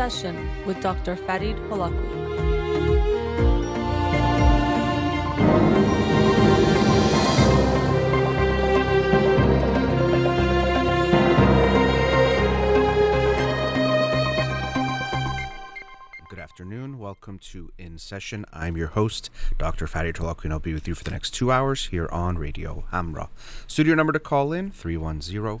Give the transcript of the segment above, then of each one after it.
Session with Dr. Farid Holakouee. Good afternoon. Welcome to In Session. I'm your host, Dr. Farid Holakouee, and I'll be with you for the next two hours here on Radio Hamrah. Studio number to call in 310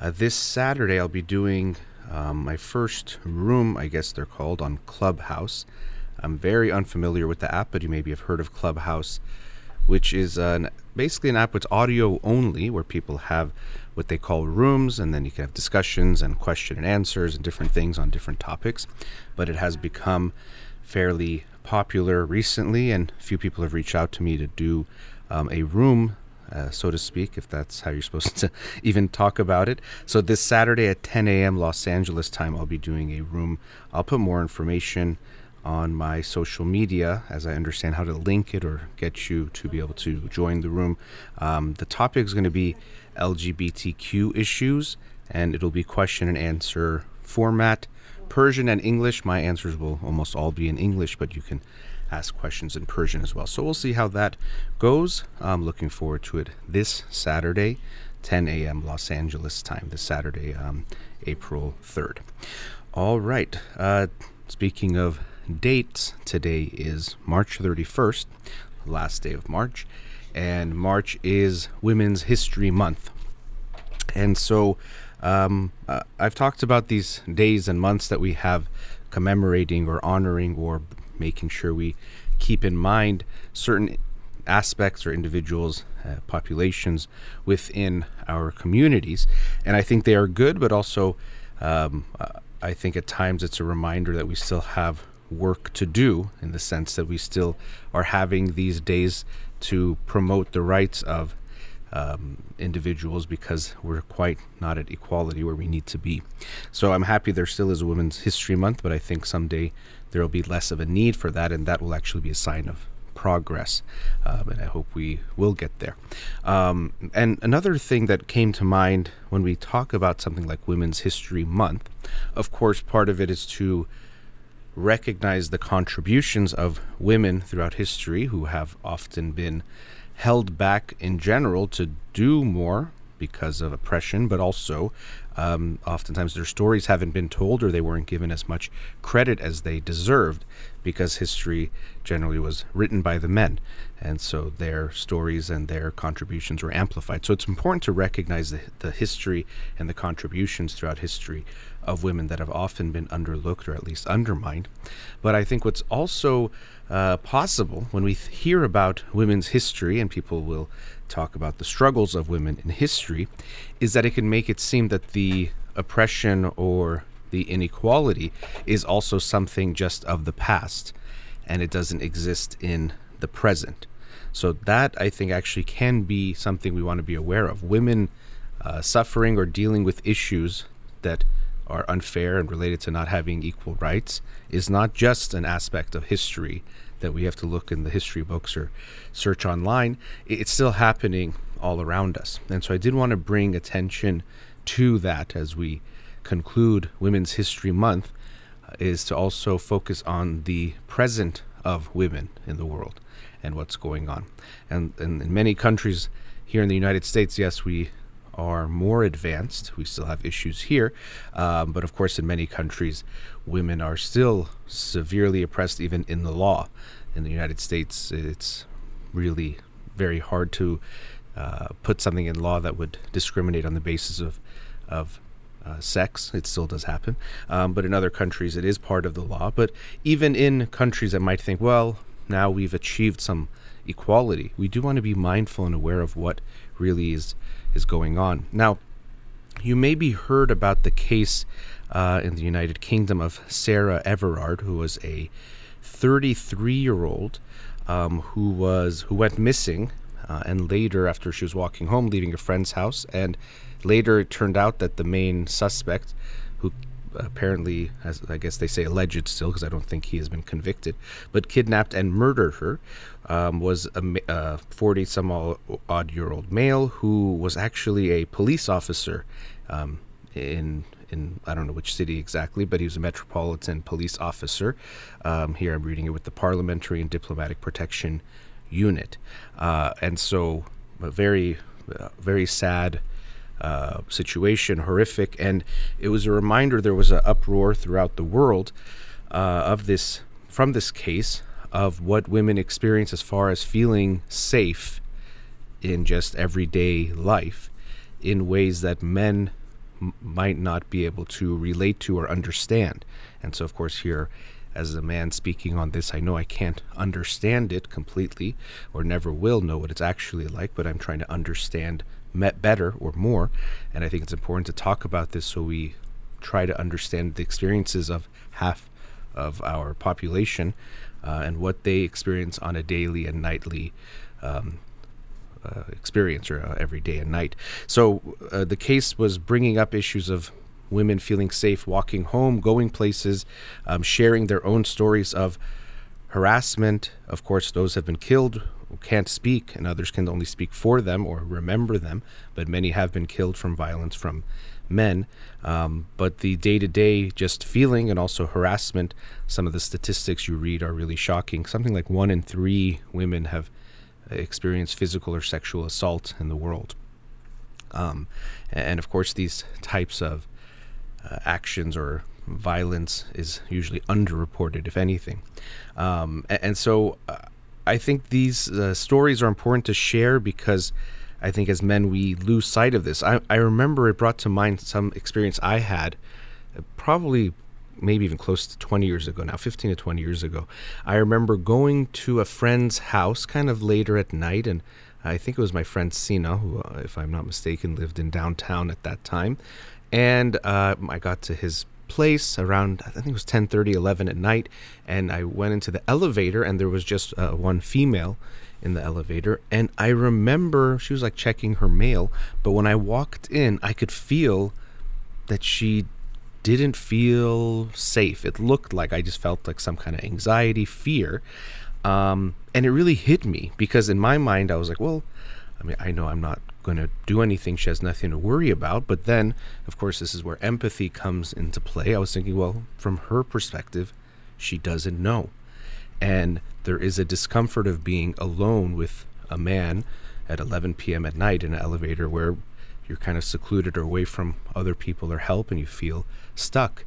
uh, this Saturday, I'll be doing um, my first room, I guess they're called, on Clubhouse. I'm very unfamiliar with the app, but you maybe have heard of Clubhouse, which is an, basically an app that's audio only, where people have what they call rooms, and then you can have discussions and question and answers and different things on different topics. But it has become fairly popular recently, and a few people have reached out to me to do um, a room uh, so to speak, if that's how you're supposed to even talk about it. So, this Saturday at 10 a.m. Los Angeles time, I'll be doing a room. I'll put more information on my social media as I understand how to link it or get you to be able to join the room. Um, the topic is going to be LGBTQ issues, and it'll be question and answer format. Persian and English. My answers will almost all be in English, but you can ask questions in Persian as well. So we'll see how that goes. I'm looking forward to it this Saturday, 10 a.m. Los Angeles time, this Saturday, um, April 3rd. All right. Uh, speaking of dates, today is March 31st, last day of March, and March is Women's History Month. And so um, uh, I've talked about these days and months that we have commemorating or honoring or making sure we keep in mind certain aspects or individuals, uh, populations within our communities. And I think they are good, but also um, I think at times it's a reminder that we still have work to do in the sense that we still are having these days to promote the rights of um, individuals because we're quite not at equality where we need to be. So I'm happy there still is a Women's History Month, but I think someday there will be less of a need for that, and that will actually be a sign of progress. Um, and I hope we will get there. Um, and another thing that came to mind when we talk about something like Women's History Month, of course, part of it is to recognize the contributions of women throughout history who have often been held back in general to do more because of oppression, but also um, oftentimes their stories haven't been told or they weren't given as much credit as they deserved because history generally was written by the men. And so their stories and their contributions were amplified. So it's important to recognize the, the history and the contributions throughout history of women that have often been underlooked or at least undermined. But I think what's also uh, possible when we th- hear about women's history, and people will talk about the struggles of women in history, is that it can make it seem that the oppression or the inequality is also something just of the past and it doesn't exist in the present. So, that I think actually can be something we want to be aware of. Women uh, suffering or dealing with issues that are unfair and related to not having equal rights is not just an aspect of history that we have to look in the history books or search online. It's still happening all around us. And so I did want to bring attention to that as we conclude Women's History Month, uh, is to also focus on the present of women in the world and what's going on. And, and in many countries here in the United States, yes, we are more advanced. We still have issues here, um, but of course, in many countries, women are still severely oppressed, even in the law. In the United States, it's really very hard to uh, put something in law that would discriminate on the basis of of uh, sex. It still does happen, um, but in other countries, it is part of the law. But even in countries that might think, well, now we've achieved some equality, we do want to be mindful and aware of what really is is going on. Now, you may be heard about the case uh, in the United Kingdom of Sarah Everard, who was a 33 year old um, who was who went missing, uh, and later, after she was walking home, leaving a friend's house, and later it turned out that the main suspect, who apparently, as I guess they say, alleged still, because I don't think he has been convicted, but kidnapped and murdered her, um, was a 40 some odd year old male who was actually a police officer um, in in I don't know which city exactly, but he was a metropolitan police officer. Um, here I'm reading it with the Parliamentary and Diplomatic Protection Unit, uh, and so a very uh, very sad. Uh, situation, horrific, and it was a reminder. There was an uproar throughout the world uh, of this from this case of what women experience as far as feeling safe in just everyday life in ways that men might not be able to relate to or understand. And so, of course, here, as a man speaking on this, I know I can't understand it completely or never will know what it's actually like, but I'm trying to understand met better or more. And I think it's important to talk about this so we try to understand the experiences of half of our population uh, and what they experience on a daily and nightly um, uh, experience or uh, every day and night. So uh, the case was bringing up issues of women feeling safe walking home, going places, um, sharing their own stories of harassment. Of course, those have been killed can't speak, and others can only speak for them or remember them, but many have been killed from violence from men. Um, but the day to day just feeling and also harassment, some of the statistics you read are really shocking. Something like one in three women have experienced physical or sexual assault in the world. Um, and of course, these types of uh, actions or violence is usually underreported, if anything. Um, and, and, so uh, I think these uh, stories are important to share because I think as men we lose sight of this. I, I remember it brought to mind some experience I had uh, probably maybe even close to 20 years ago now, 15 to 20 years ago. I remember going to a friend's house kind of later at night, and I think it was my friend Sina, who, uh, if I'm not mistaken, lived in downtown at that time. And uh, I got to his place around I think it was 10:30 11 at night and I went into the elevator and there was just uh, one female in the elevator and I remember she was like checking her mail but when I walked in I could feel that she didn't feel safe. It looked like I just felt like some kind of anxiety, fear. Um, and it really hit me because in my mind, I was like, well, I mean, I know I'm not going to do anything. She has nothing to worry about. But then, of course, this is where empathy comes into play. I was thinking, well, from her perspective, she doesn't know. And there is a discomfort of being alone with a man at 11 p.m. at night in an elevator where you're kind of secluded or away from other people or help and you feel stuck.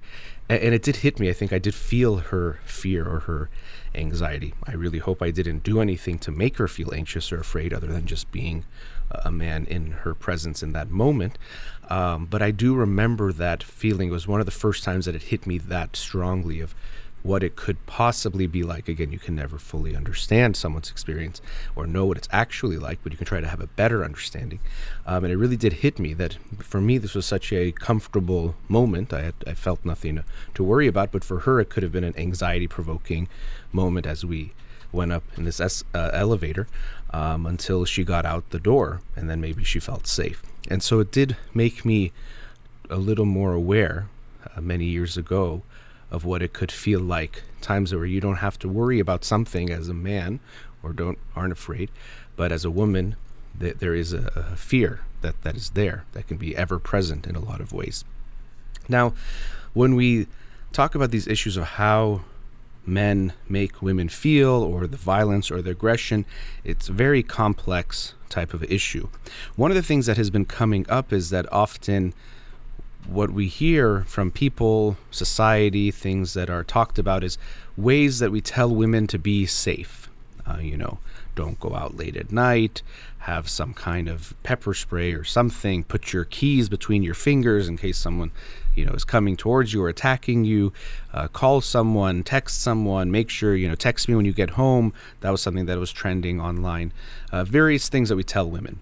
And, it did hit me. I think I did feel her fear or her anxiety. I really hope I didn't do anything to make her feel anxious or afraid other than just being a man in her presence in that moment. Um, but I do remember that feeling. It was one of the first times that it hit me that strongly of what it could possibly be like. Again, you can never fully understand someone's experience or know what it's actually like, but you can try to have a better understanding. Um, and it really did hit me that for me, this was such a comfortable moment. I, had, I felt nothing to worry about, but for her, it could have been an anxiety provoking moment as we went up in this es- uh, elevator um, until she got out the door, and then maybe she felt safe. And so it did make me a little more aware uh, many years ago of what it could feel like. Times where you don't have to worry about something as a man or don't aren't afraid, but as a woman, th- there is a, a fear that, that is there that can be ever present in a lot of ways. Now, when we talk about these issues of how men make women feel or the violence or the aggression, it's a very complex type of issue. One of the things that has been coming up is that often what we hear from people, society, things that are talked about is ways that we tell women to be safe. Uh, you know, don't go out late at night, have some kind of pepper spray or something, put your keys between your fingers in case someone, you know, is coming towards you or attacking you, uh, call someone, text someone, make sure, you know, text me when you get home. That was something that was trending online. Uh, various things that we tell women.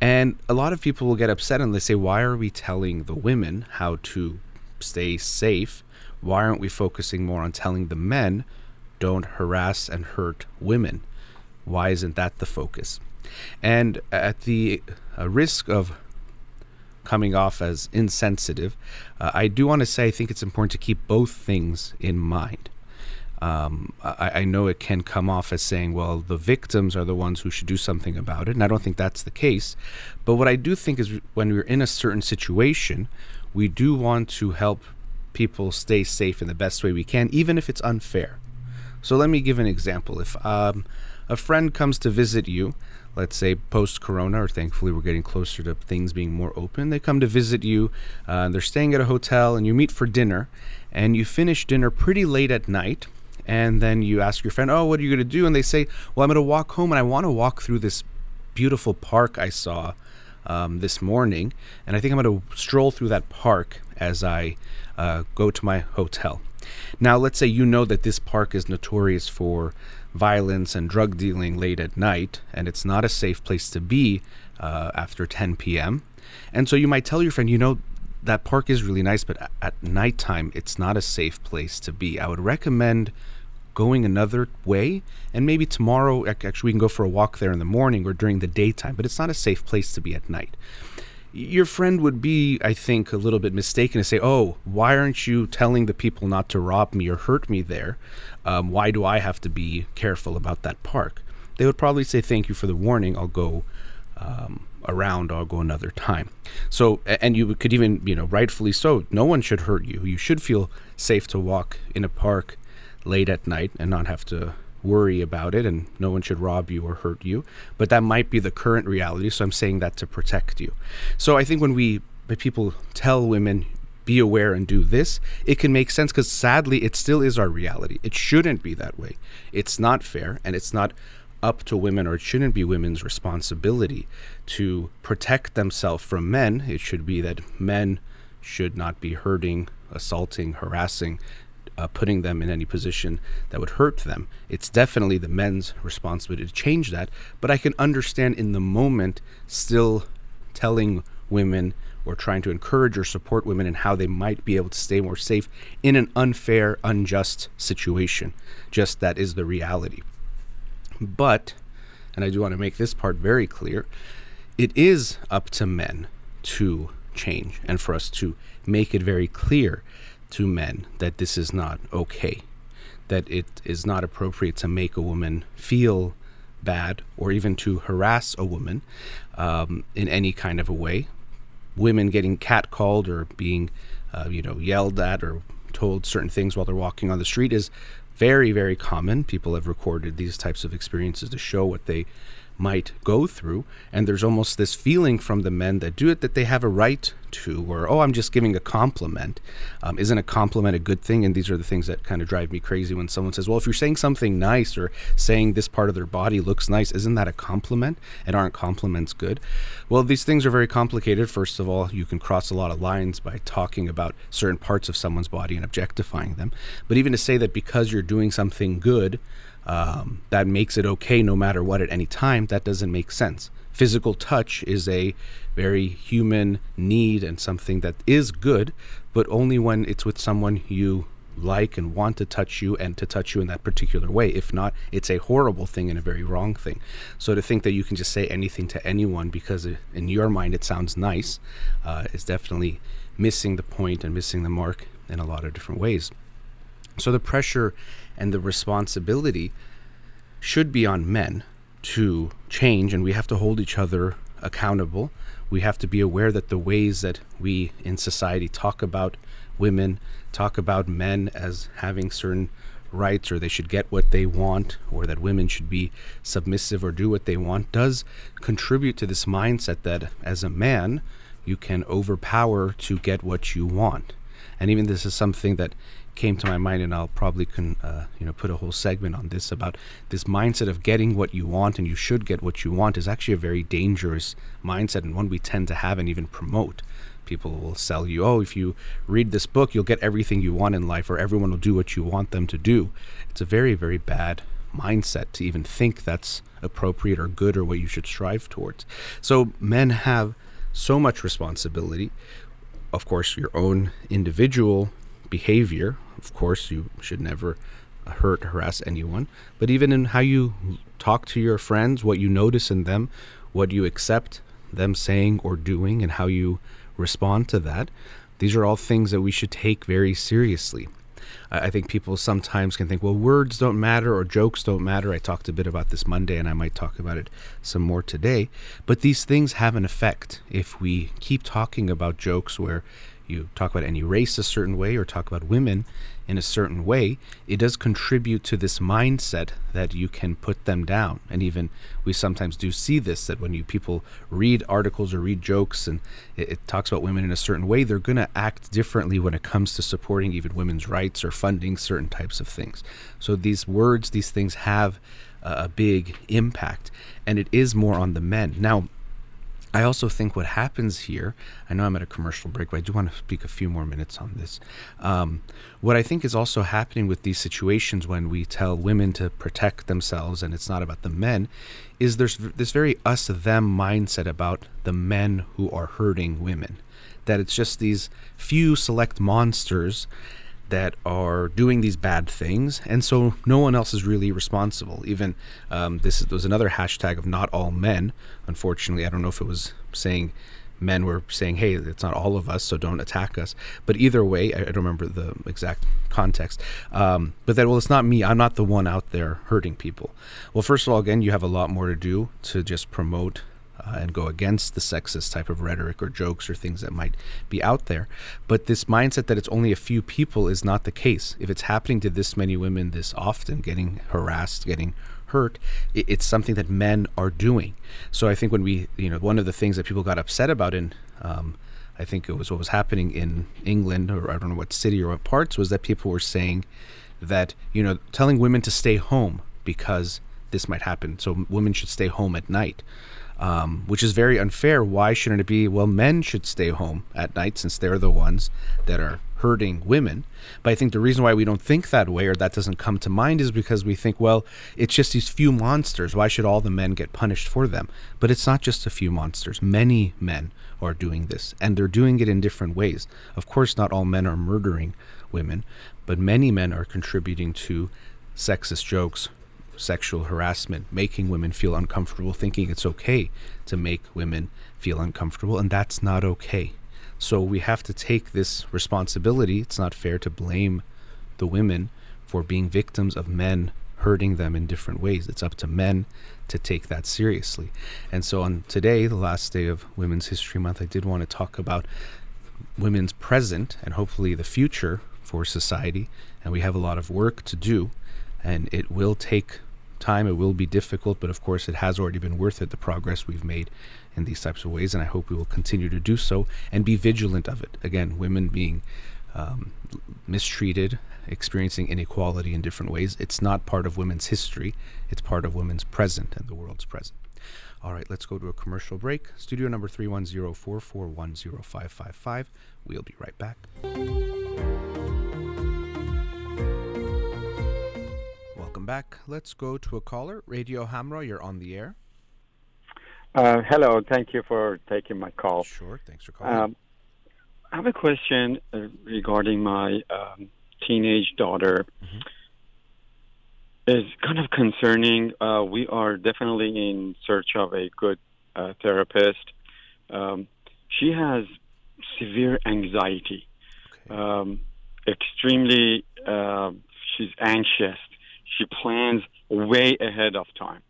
And a lot of people will get upset and they say, why are we telling the women how to stay safe, why aren't we focusing more on telling the men don't harass and hurt women? Why isn't that the focus? And at the uh, risk of coming off as insensitive, uh, I do want to say I think it's important to keep both things in mind. Um, I, I, know it can come off as saying, well, the victims are the ones who should do something about it, and I don't think that's the case. But what I do think is when we're in a certain situation, we do want to help people stay safe in the best way we can, even if it's unfair. So let me give an example. If um, a friend comes to visit you, let's say post corona, or thankfully we're getting closer to things being more open, they come to visit you, uh, they're staying at a hotel, and you meet for dinner, and you finish dinner pretty late at night and then you ask your friend, "Oh, what are you going to do?" And they say, "Well, I'm going to walk home, and I want to walk through this beautiful park I saw um, this morning, and I think I'm going to stroll through that park as I uh, go to my hotel." Now, let's say you know that this park is notorious for violence and drug dealing late at night, and it's not a safe place to be uh, after 10 p.m. And so you might tell your friend, you know, that park is really nice, but at nighttime, it's not a safe place to be. I would recommend going another way, and maybe tomorrow, actually, we can go for a walk there in the morning or during the daytime, but it's not a safe place to be at night. Your friend would be, I think, a little bit mistaken to say, Oh, why aren't you telling the people not to rob me or hurt me there? Um, why do I have to be careful about that park? They would probably say, Thank you for the warning. I'll go um, around I'll go another time. So, and you could even, you know, rightfully so, no one should hurt you. You should feel safe to walk in a park late at night and not have to worry about it, and no one should rob you or hurt you. But that might be the current reality, so I'm saying that to protect you. So I think when we, people tell women, be aware and do this, it can make sense because sadly, it still is our reality. It shouldn't be that way. It's not fair, and it's not up to women, or it shouldn't be women's responsibility to protect themselves from men. It should be that men should not be hurting, assaulting, harassing, uh, putting them in any position that would hurt them. It's definitely the men's responsibility to change that. But I can understand in the moment still telling women or trying to encourage or support women in how they might be able to stay more safe in an unfair, unjust situation. Just that is the reality. But, and I do want to make this part very clear, it is up to men to change and for us to make it very clear to men that this is not okay, that it is not appropriate to make a woman feel bad or even to harass a woman um, in any kind of a way. Women getting catcalled or being, uh, you know, yelled at or told certain things while they're walking on the street is very, very common. People have recorded these types of experiences to show what they might go through. And there's almost this feeling from the men that do it that they have a right to, or, oh, I'm just giving a compliment. Um, isn't a compliment a good thing? And these are the things that kind of drive me crazy when someone says, well, if you're saying something nice or saying this part of their body looks nice, isn't that a compliment? And aren't compliments good? Well, these things are very complicated. First of all, you can cross a lot of lines by talking about certain parts of someone's body and objectifying them. But even to say that because you're doing something good, um, that makes it okay no matter what at any time, that doesn't make sense. Physical touch is a very human need and something that is good, but only when it's with someone you like and want to touch you and to touch you in that particular way. If not, it's a horrible thing and a very wrong thing. So to think that you can just say anything to anyone because in your mind it sounds nice uh, is definitely missing the point and missing the mark in a lot of different ways. So the pressure and the responsibility should be on men to change, and we have to hold each other accountable. We have to be aware that the ways that we in society talk about women, talk about men as having certain rights or they should get what they want or that women should be submissive or do what they want does contribute to this mindset that as a man you can overpower to get what you want. And even this is something that came to my mind, and I'll probably can uh, you know put a whole segment on this about this mindset of getting what you want and you should get what you want is actually a very dangerous mindset and one we tend to have and even promote. People will sell you, oh, if you read this book, you'll get everything you want in life, or everyone will do what you want them to do. It's a very, very bad mindset to even think that's appropriate or good or what you should strive towards. So men have so much responsibility of course, your own individual behavior. Of course, you should never hurt, harass anyone. But even in how you talk to your friends, what you notice in them, what you accept them saying or doing, and how you respond to that, these are all things that we should take very seriously. I think people sometimes can think, well, words don't matter or jokes don't matter. I talked a bit about this Monday and I might talk about it some more today. But these things have an effect. If we keep talking about jokes where you talk about any race a certain way or talk about women in a certain way, it does contribute to this mindset that you can put them down. And even we sometimes do see this that when you people read articles or read jokes and it, it talks about women in a certain way, they're going to act differently when it comes to supporting even women's rights or funding certain types of things. So these words, these things have a big impact, and it is more on the men. Now, I also think what happens here, I know I'm at a commercial break, but I do want to speak a few more minutes on this. Um, what I think is also happening with these situations when we tell women to protect themselves and it's not about the men, is there's this very us them mindset about the men who are hurting women. That it's just these few select monsters that are doing these bad things, and so no one else is really responsible. Even um, this was another hashtag of not all men. Unfortunately, I don't know if it was saying men were saying, "Hey, it's not all of us, so don't attack us." But either way, I, I don't remember the exact context. Um, but that well, it's not me. I'm not the one out there hurting people. Well, first of all, again, you have a lot more to do to just promote uh, and go against the sexist type of rhetoric or jokes or things that might be out there. But this mindset that it's only a few people is not the case. If it's happening to this many women this often, getting harassed, getting hurt, it's something that men are doing. So I think when we, you know, one of the things that people got upset about in, um, I think it was what was happening in England, or I don't know what city or what parts, was that people were saying that, you know, telling women to stay home because this might happen. So women should stay home at night um, which is very unfair. Why shouldn't it be? Well, men should stay home at night since they're the ones that are hurting women. But I think the reason why we don't think that way or that doesn't come to mind is because we think, well, it's just these few monsters. Why should all the men get punished for them? But it's not just a few monsters. Many men are doing this, and they're doing it in different ways. Of course, not all men are murdering women, but many men are contributing to sexist jokes, sexual harassment, making women feel uncomfortable, thinking it's okay to make women feel uncomfortable, and that's not okay. So we have to take this responsibility. It's not fair to blame the women for being victims of men hurting them in different ways. It's up to men to take that seriously. And so on today, the last day of Women's History Month, I did want to talk about women's present and hopefully the future for society. And we have a lot of work to do, and it will take time. It will be difficult, but of course, it has already been worth it, the progress we've made in these types of ways, and I hope we will continue to do so and be vigilant of it. Again, women being um, mistreated, experiencing inequality in different ways. It's not part of women's history, it's part of women's present and the world's present. All right, let's go to a commercial break. Studio number 310 441 0555. We'll be right back. Welcome back. Let's go to a caller. Radio Hamrah, you're on the air. Uh, hello. Thank you for taking my call. Sure. Thanks for calling. Um, I have a question uh, regarding my um, teenage daughter. Mm-hmm. It's kind of concerning. Uh, we are definitely in search of a good uh, therapist. Um, she has severe anxiety, okay. Um, extremely. Uh, she's anxious she plans way ahead of time.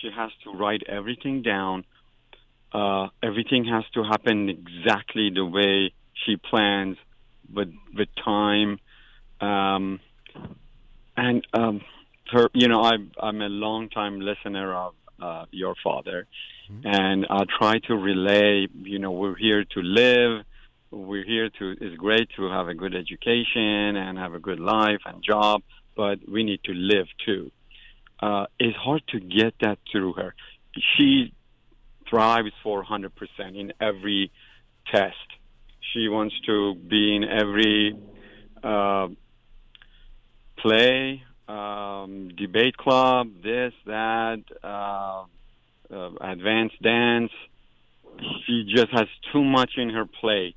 She has to write everything down. Uh, everything has to happen exactly the way she plans, with with time. Um, and um, her, you know, I, I'm a long time listener of uh, your father, mm-hmm. and I try to relay. You know, we're here to live. We're here to. It's great to have a good education and have a good life and job but we need to live too. Uh, it's hard to get that through her. She thrives for 100% in every test. She wants to be in every uh, play, um, debate club, this, that, uh, uh, advanced dance. she just has too much in her plate,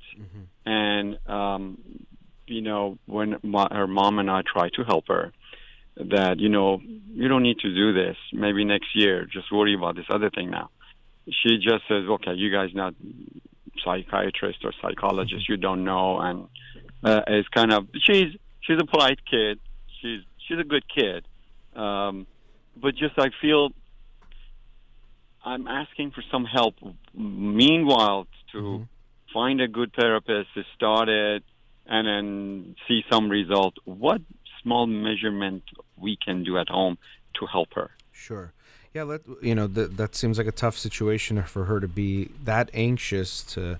and um, you know when my, her mom and I try to help her, that you know you don't need to do this. Maybe next year, just worry about this other thing now. She just says, "Okay, you guys not psychiatrist or psychologist, you don't know," and uh, it's kind of she's she's a polite kid. She's she's a good kid, um, but just I feel I'm asking for some help. Meanwhile, to Mhm. find a good therapist to start it and then see some result. What small measurement we can do at home to help her? Sure. Yeah, let you know that that seems like a tough situation for her to be that anxious to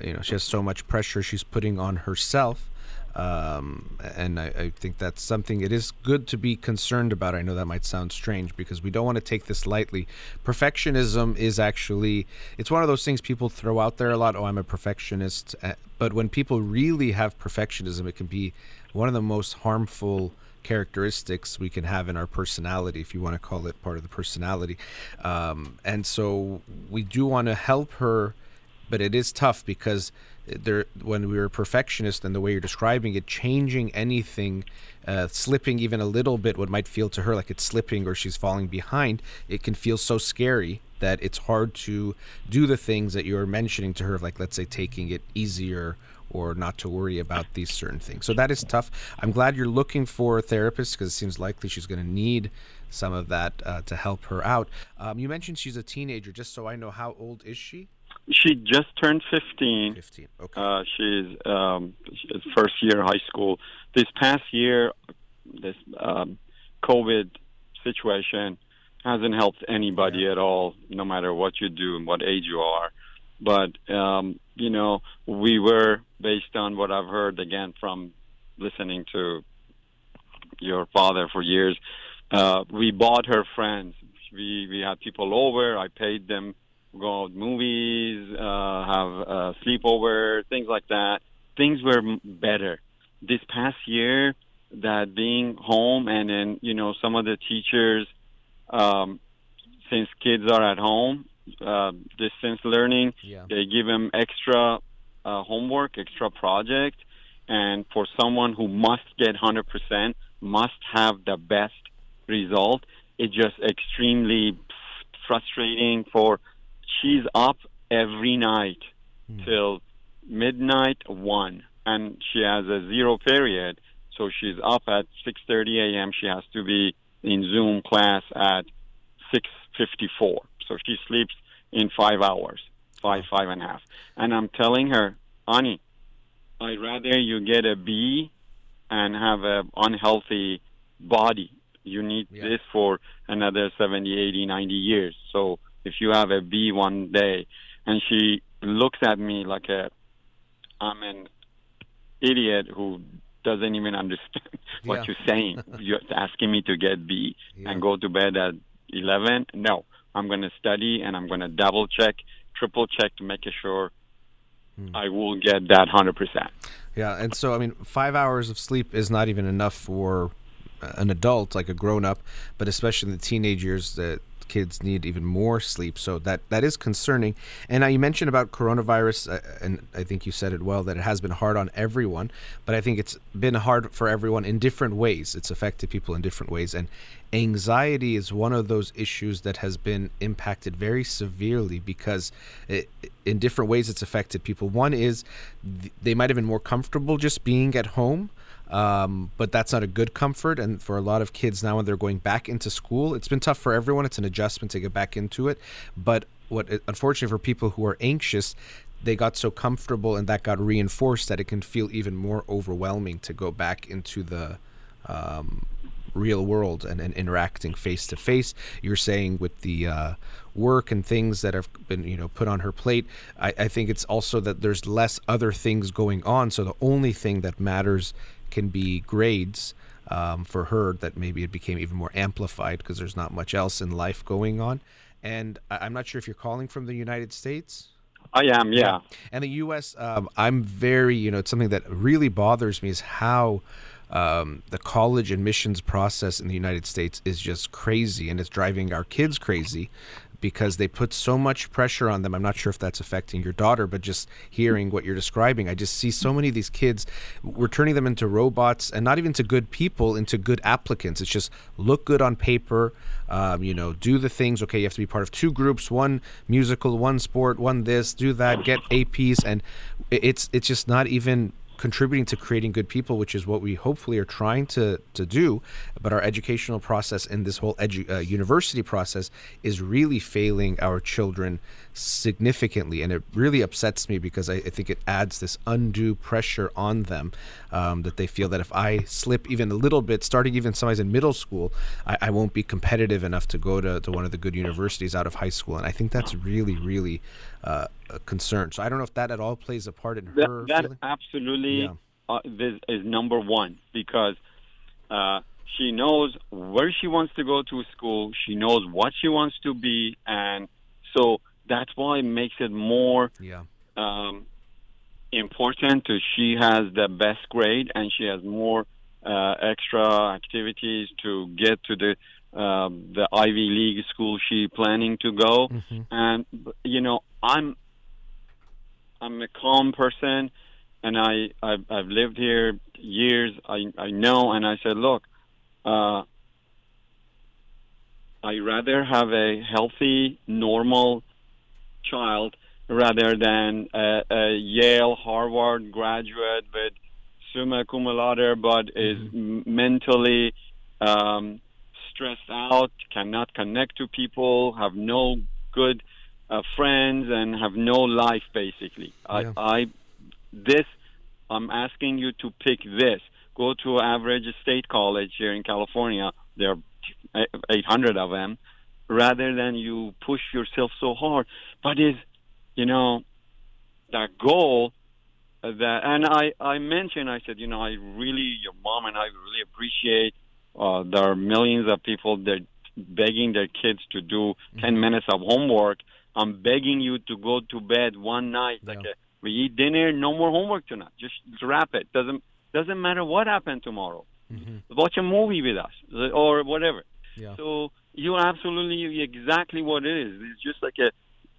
you know, she has so much pressure she's putting on herself. Um, and I, I think that's something it is good to be concerned about. I know that might sound strange because we don't want to take this lightly. Perfectionism is actually it's one of those things people throw out there a lot. Oh, I'm a perfectionist. Uh, But when people really have perfectionism, it can be one of the most harmful characteristics we can have in our personality, if you want to call it part of the personality. Um, and so we do want to help her, but it is tough because there, when we a perfectionist and the way you're describing it, changing anything, uh, slipping even a little bit, what might feel to her like it's slipping or she's falling behind, it can feel so scary that it's hard to do the things that you're mentioning to her, like let's say taking it easier or not to worry about these certain things. So that is tough. I'm glad you're looking for a therapist because it seems likely she's going to need some of that uh, to help her out. Um, you mentioned she's a teenager. Just so I know, how old is she? She just turned 15. 15. Okay. Uh, she's um, first year high school. This past year, this um, COVID situation hasn't helped anybody at all, no matter what you do and what age you are. But um, you know, we were based on what I've heard again from listening to your father for years. Uh, we bought her friends. We we had people over. I paid them go out movies, uh, have a sleepover, things like that. Things were better. This past year, that being home and then, you know, some of the teachers, um, since kids are at home, uh, distance learning, yeah. they give them extra uh, homework, extra project. And for someone who must get 100%, must have the best result, it's just extremely frustrating for she's up every night Hmm. till midnight one and she has a zero period so she's up at 6:30 a.m. she has to be in zoom class at 6:54 so she sleeps in 5 hours five five and a half and i'm telling her ani i'd rather you get a b and have a unhealthy body you need Yeah. this for another 70 80 90 years so if you have a B one day, and she looks at me like a I'm an idiot who doesn't even understand what Yeah. you're saying. You're asking me to get B Yeah. and go to bed at 11. No, I'm going to study and I'm going to double check, triple check to make sure Hmm. I will get that 100%. Yeah, and so I mean, five hours of sleep is not even enough for an adult, like a grown up, but especially in the teenage years, that kids need even more sleep. So that that is concerning. And now you mentioned about coronavirus, uh, and I think you said it well that it has been hard on everyone, but I think it's been hard for everyone in different ways. It's affected people in different ways, and anxiety is one of those issues that has been impacted very severely because it, in different ways it's affected people. One is th- they might have been more comfortable just being at home. Um, but that's not a good comfort. And for a lot of kids now, when they're going back into school, it's been tough for everyone. It's an adjustment to get back into it. But what, unfortunately, for people who are anxious, they got so comfortable and that got reinforced that it can feel even more overwhelming to go back into the um, real world and, and interacting face to face. You're saying with the uh, work and things that have been you know put on her plate. I, I think it's also that there's less other things going on. So the only thing that matters can be grades. Um, for her, that maybe it became even more amplified because there's not much else in life going on. And I, I'm not sure if you're calling from the United States. I am, yeah. And the U.S., um, I'm very, you know, it's something that really bothers me is how um, the college admissions process in the United States is just crazy and it's driving our kids crazy because they put so much pressure on them. I'm not sure if that's affecting your daughter, but just hearing what you're describing, I just see so many of these kids. We're turning them into robots and not even to good people, into good applicants. It's just look good on paper. Um, you know, do the things. Okay, you have to be part of two groups: one musical, one sport, one this, do that, get APs, and it's it's just not even contributing to creating good people, which is what we hopefully are trying to, to do. But our educational process and this whole edu- uh, university process is really failing our children significantly. And it really upsets me because I, I think it adds this undue pressure on them um, that they feel that if I slip even a little bit, starting even sometimes in middle school, I, I won't be competitive enough to go to, to one of the good universities out of high school. And I think that's really, really uh, concern. So I don't know if that at all plays a part in that, her. That feeling. absolutely yeah. uh, this is number one because uh, she knows where she wants to go to school. She knows what she wants to be, and so that's why it makes it more yeah. um, important. To she has the best grade, and she has more uh, extra activities to get to the uh, the Ivy League school she planning to go. Mm-hmm. And you know, I'm I'm a calm person, and I I've, I've lived here years. I I know, and I said, look, uh, I rather have a healthy, normal child rather than a, a Yale, Harvard graduate with summa cum laude, but is Mm-hmm. mentally um, stressed out, cannot connect to people, have no good uh, friends, and have no life. Basically, Yeah. I, I this I'm asking you to pick this. Go to average state college here in California. There are 800 of them. Rather than you push yourself so hard, but is you know that goal that and I I mentioned I said you know I really your mom and I really appreciate uh, there are millions of people that begging their kids to do 10 minutes of homework. I'm begging you to go to bed one night like Yeah. a, we eat dinner, no more homework tonight. Just wrap it. Doesn't doesn't matter what happened tomorrow. Mm-hmm. Watch a movie with us or whatever. Yeah. So you absolutely exactly what it is. It's just like a,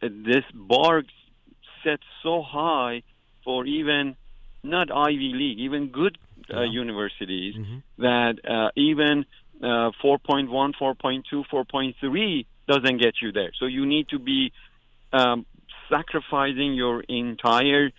a this bar set so high for even not Ivy League, even good uh, Yeah. universities Mhm. that uh, even uh, 4.1, 4.2, 4.3 doesn't get you there. So you need to be um, sacrificing your entire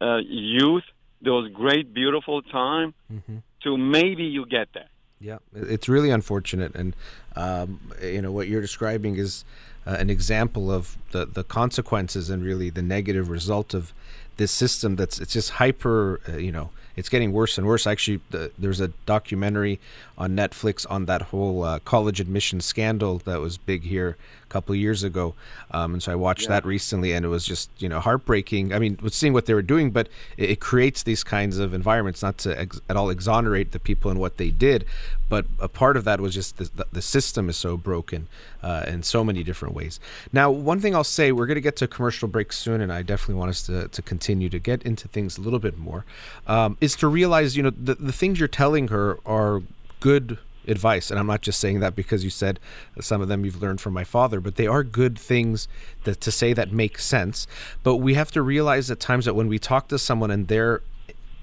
uh, youth, those great, beautiful time, Mm-hmm. to maybe you get there. Yeah, it's really unfortunate, and um, you know what you're describing is uh, an example of the the consequences and really the negative result of this system. That's it's just hyper. Uh, you know, it's getting worse and worse. Actually, the, there's a documentary on Netflix on that whole uh, college admission scandal that was big here couple of years ago, um, and so I watched that recently, and it was just you know heartbreaking. I mean, with seeing what they were doing, but it, it creates these kinds of environments. Not to ex- at all exonerate the people and what they did, but a part of that was just the, the, the system is so broken uh, in so many different ways. Now, one thing I'll say, we're going to get to commercial break soon, and I definitely want us to, to continue to get into things a little bit more, um, is to realize, you know, the, the things you're telling her are good advice. And i'm not just saying that because you said some of them you've learned from my father but they are good things that to say that make sense. But we have to realize at times that when we talk to someone and they're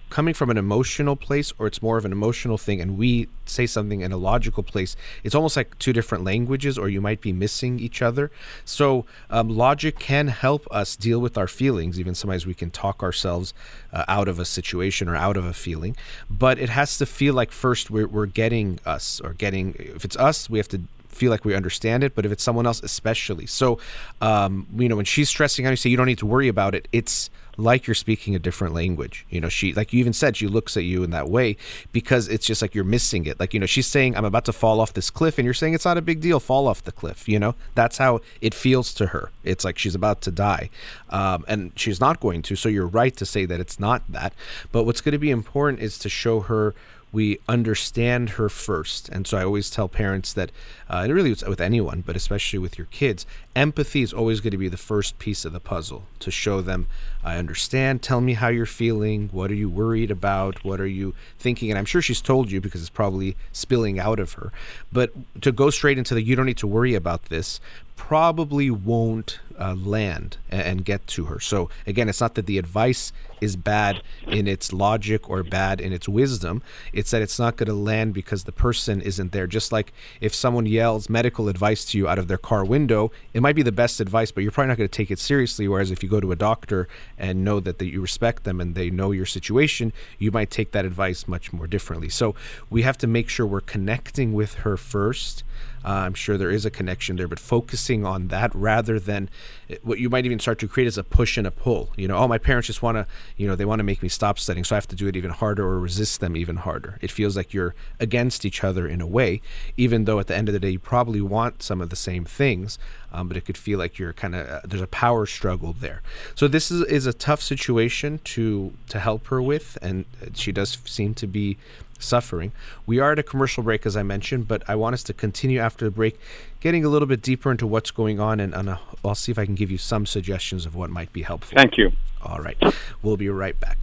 coming from an emotional place or it's more of an emotional thing and we say something in a logical place it's almost like two different languages or you might be missing each other. So um, logic can help us deal with our feelings. Even sometimes we can talk ourselves uh, out of a situation or out of a feeling but it has to feel like first we're, we're getting us or getting if it's us we have to feel like we understand it but if it's someone else especially. So um, you know when she's stressing out you say you don't need to worry about it. It's like you're speaking a different language. You know she like you even said she looks at you in that way because it's just like you're missing it. Like you know she's saying i'm about to fall off this cliff and you're saying it's not a big deal fall off the cliff you know? That's how it feels to her. It's like she's about to die. Um, and she's not going to so you're right to say that it's not that. But what's going to be important is to show her we understand her first. And so I always tell parents that, uh, and really with anyone, but especially with your kids, empathy is always going to be the first piece of the puzzle to show them, I understand. Tell me how you're feeling. What are you worried about? What are you thinking? And I'm sure she's told you because it's probably spilling out of her. But to go straight into the, you don't need to worry about this probably won't uh, land and, and get to her. So again, it's not that the advice is bad in its logic or bad in its wisdom. It's that it's not going to land because the person isn't there. Just like if someone yells medical advice to you out of their car window, it might be the best advice, but you're probably not going to take it seriously. Whereas if you go to a doctor and know that, that you respect them and they know your situation, you might take that advice much more differently. So we have to make sure we're connecting with her first uh, I'm sure there is a connection there, but focusing on that rather than eh, what you might even start to create as a push and a pull. You know, oh, my parents just want to, you know, they want to make me stop studying, so I have to do it even harder or resist them even harder. It feels like you're against each other in a way, even though at the end of the day you probably want some of the same things, um, but it could feel like you're kind of uh, there's a power struggle there. So this is is a tough situation to to help her with, and she does seem to be suffering. We are at a commercial break, as I mentioned, but I want us to continue after the break, getting a little bit deeper into what's going on, and, and uh, I'll see if I can give you some suggestions of what might be helpful. Thank you. All right. We'll be right back.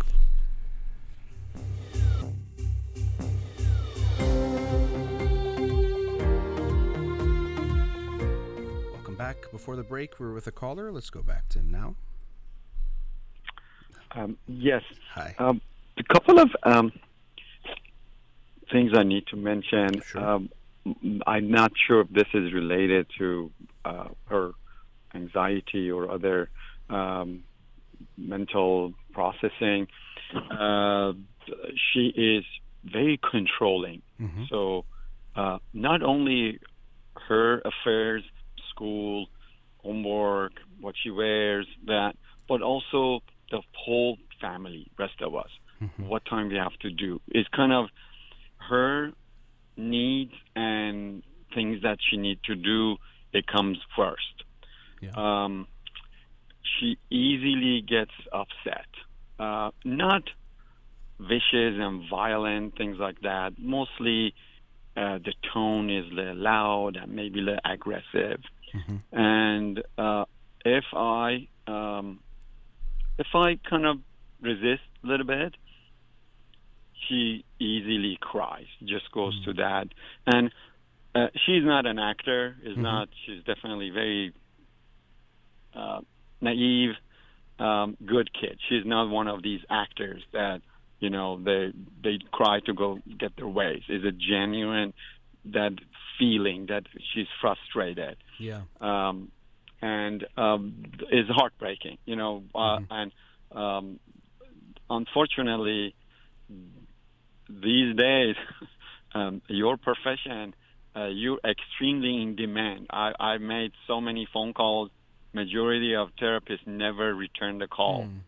Welcome back. Before the break, we are with a caller. Let's go back to him now. Um, yes. Hi. Um, a couple of um, things I need to mention. Sure. Um, I'm not sure if this is related to uh, her anxiety or other um, mental processing. Uh, she is very controlling. Mm-hmm. So, uh, not only her affairs, school, homework, what she wears, that, but also the whole family, rest of us, Mhm. what time we have to do. It's kind of her needs and things that she needs to do. It comes first. Yeah. Um, she easily gets upset. Uh, not vicious and violent things like that. Mostly, uh, the tone is a little loud and maybe a little aggressive. Mhm. And uh, if I um, if I kind of resist a little bit, she easily cries. Just goes to that, and uh, she's not an actor. Is Mhm. not. She's definitely very uh, naive, um, good kid. She's not one of these actors that you know they they cry to go get their ways. Is a genuine that feeling that she's frustrated Yeah. um, and um, is heartbreaking. You know, uh, Mhm. and um, unfortunately, these days, um, your profession, uh, you're extremely in demand. I, I made so many phone calls. Majority of therapists never return the call. Mm.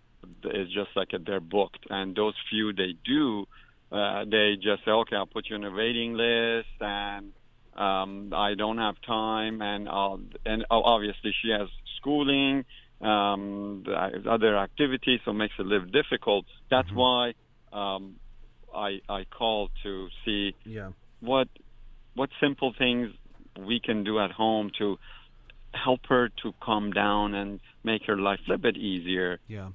It's just like they're booked, and those few they do, uh, they just say, "Okay, I'll put you on a waiting list," and um, I don't have time, and I'll, and oh, obviously she has schooling, um, other activities, so it makes it live difficult. That's Mhm. why um, I I called to see Yeah. what what simple things we can do at home to help her to calm down and make her life a little bit easier. Yeah.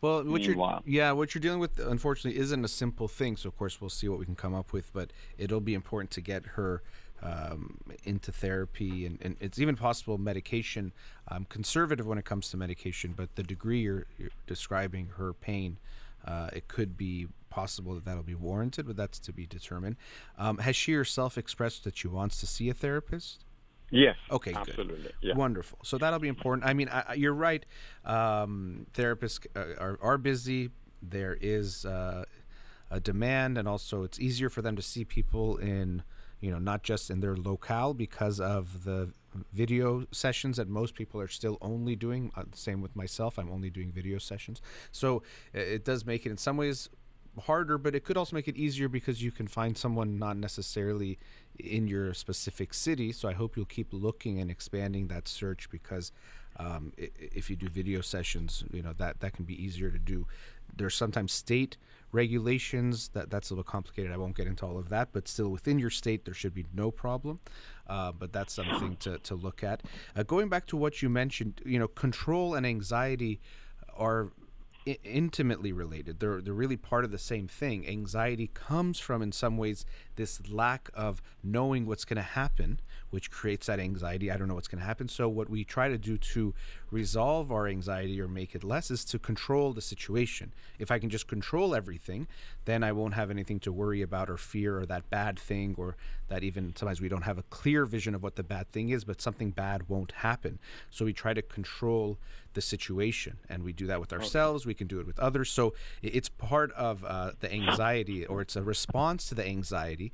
Well, what you're yeah, what you're dealing with unfortunately isn't a simple thing. So of course we'll see what we can come up with, but it'll be important to get her um, into therapy and, and it's even possible medication. I'm conservative when it comes to medication, but the degree you're, you're describing her pain, uh, it could be possible that that'll be warranted, but that's to be determined. Um, has she herself expressed that she wants to see a therapist? Yes. Okay, good. absolutely. Yeah. Wonderful. So that'll be important. I mean, I, I- you're right. Um, therapists uh, are, are busy. There is uh, a demand, and also it's easier for them to see people in, you know, not just in their locale because of the video sessions that most people are still only doing. Uh, same with myself. I'm only doing video sessions. So uh, it does make it in some ways harder, but it could also make it easier because you can find someone not necessarily in your specific city. So I hope you'll keep looking and expanding that search because um, if you do video sessions, you know that that can be easier to do. There's sometimes state regulations that that's a little complicated. I won't get into all of that, but still within your state there should be no problem. Uh, but that's something to to look at. Uh, going back to what you mentioned, you know, control and anxiety are I- intimately related. They're they're really part of the same thing. Anxiety comes from, in some ways, this lack of knowing what's going to happen, which creates that anxiety. I don't know what's going to happen. So what we try to do to resolve our anxiety or make it less is to control the situation. If I can just control everything, then I won't have anything to worry about or fear or that bad thing or that even sometimes we don't have a clear vision of what the bad thing is, but something bad won't happen. So we try to control the situation and we do that with ourselves we can do it with others so it's part of uh, the anxiety or it's a response to the anxiety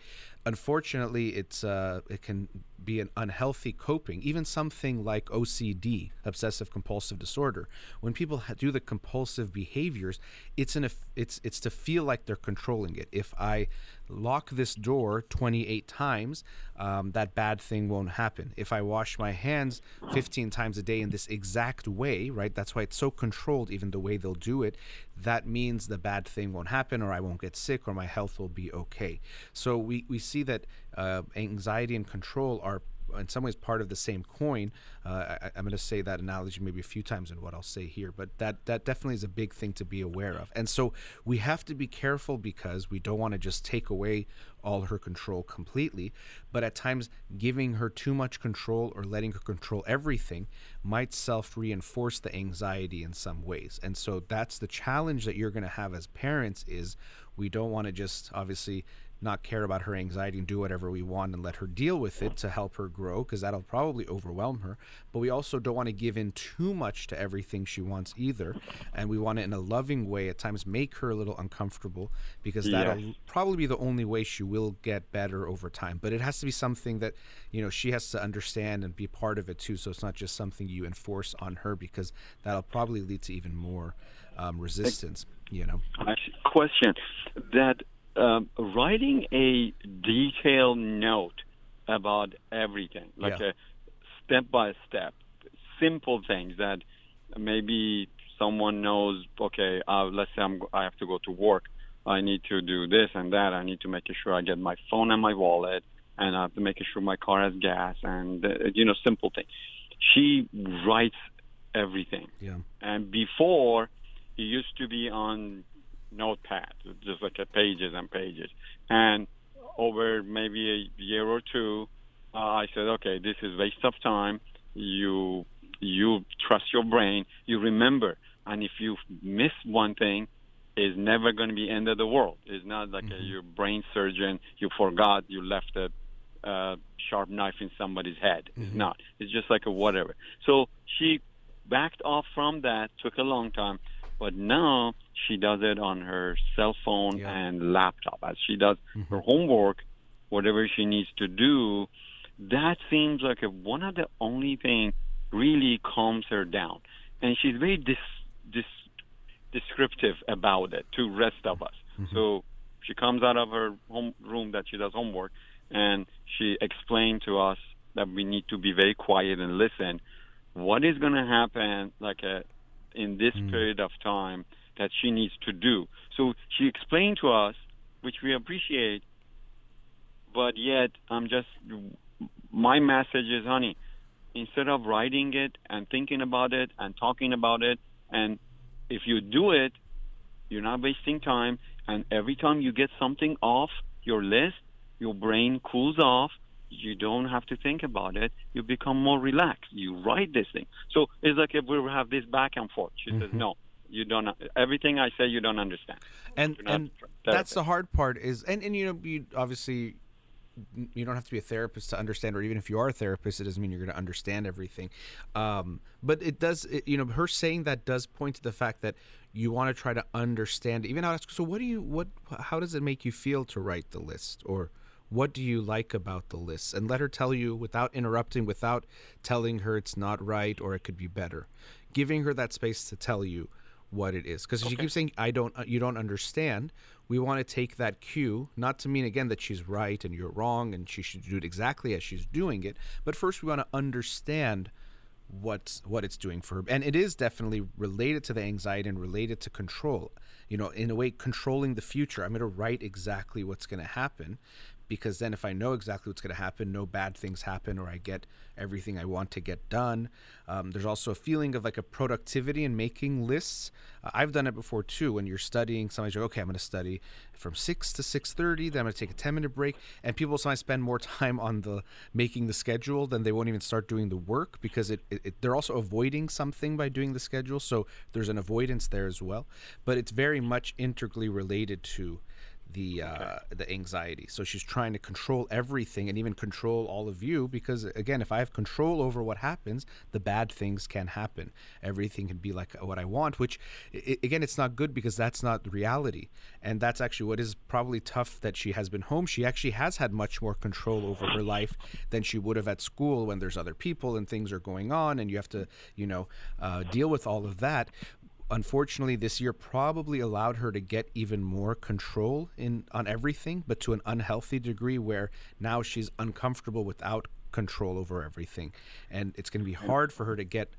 unfortunately it's uh, it can be an unhealthy coping even something like ocd obsessive compulsive disorder. When people do the compulsive behaviors it's an it's it's to feel like they're controlling it. If i lock this door 28 times um, that bad thing won't happen. If i wash my hands 15 times a day in this exact way right that's why it's so controlled even the way they'll do it that means the bad thing won't happen or i won't get sick or my health will be okay. So we, we see that uh, anxiety and control are in some ways part of the same coin. Uh, I, am going to say that analogy maybe a few times in what I'll say here, but that that definitely is a big thing to be aware of. And so we have to be careful because we don't want to just take away all her control completely, but at times giving her too much control or letting her control everything might self reinforce the anxiety in some ways. And so that's the challenge that you're going to have as parents is we don't want to just obviously not care about her anxiety and do whatever we want and let her deal with it to help her grow because that'll probably overwhelm her. But we also don't want to give in too much to everything she wants either. And we want to, in a loving way, at times make her a little uncomfortable because that'll probably be the only way she will get better over time. But it has to be something that, you know, she has to understand and be part of it too. So it's not just something you enforce on her because that'll probably lead to even more um, resistance, you know. Question that um, writing a detailed note about everything, like yeah. a step by step, simple things that maybe someone knows. Okay, uh, let's say I'm, I have to go to work. I need to do this and that. I need to make sure I get my phone and my wallet, and I have to make sure my car has gas, and uh, you know, simple things. She writes everything. Yeah. And before, it used to be on notepad, just like a pages and pages. And over maybe a year or two, uh, I said, okay, this is waste of time. You you trust your brain. You remember, and if you miss one thing, it's never going to be end of the world. It's not like mm-hmm. a, your brain surgeon. You forgot you left a uh, sharp knife in somebody's head. Mm-hmm. It's not. It's just like a whatever. So she backed off from that. Took a long time. But now she does it on her cell phone yeah. and laptop as she does mm-hmm. her homework, whatever she needs to do. That seems like a, one of the only thing really calms her down, and she's very dis, dis, descriptive about it to rest of us. Mm-hmm. So she comes out of her home room that she does homework, and she explained to us that we need to be very quiet and listen. What is going to happen? Like a in this mm. period of time that she needs to do. So she explained to us, which we appreciate, but yet I'm just, my message is, honey, instead of writing it and thinking about it and talking about it, and if you do it, you're not wasting time, and every time you get something off your list, your brain cools off you don't have to think about it. You become more relaxed. You write this thing. So it's like if we have this back and forth. She mm-hmm. says, no, you don't. Everything I say, you don't understand. And and that's the hard part is, and and you know, you obviously you don't have to be a therapist to understand, or even if you are a therapist, it doesn't mean you're going to understand everything. Um, but it does, it, you know, her saying that does point to the fact that you want to try to understand. Even ask, so what do you, what, how does it make you feel to write the list, or what do you like about the list and let her tell you without interrupting without telling her it's not right or it could be better. Giving her that space to tell you what it is. Because okay. she keeps saying i don't uh, you don't understand we want to take that cue not to mean again that she's right and you're wrong and she should do it exactly as she's doing it but first we want to understand what's what it's doing for her. And it is definitely related to the anxiety and related to control you know in a way controlling the future. I'm going to write exactly what's going to happen because then if I know exactly what's going to happen, no bad things happen, or I get everything I want to get done. Um, there's also a feeling of like a productivity in making lists. Uh, I've done it before too. When you're studying, somebody's like, okay, I'm going to study from six to six thirty. Then I'm going to take a ten minute break, and people sometimes spend more time on the making the schedule than they won't even start doing the work because it, it, it they're also avoiding something by doing the schedule. So there's an avoidance there as well. But it's very much integrally related to the uh, the anxiety. So she's trying to control everything and even control all of you because again, if I have control over what happens, the bad things can happen. Everything can be like what I want, which i again, it's not good because that's not reality. And that's actually what is probably tough that she has been home. She actually has had much more control over her life than she would have at school when there's other people and things are going on and you have to, you know, uh, deal with all of that unfortunately this year probably allowed her to get even more control in on everything but to an unhealthy degree where now she's uncomfortable without control over everything. And it's going to be hard for her to get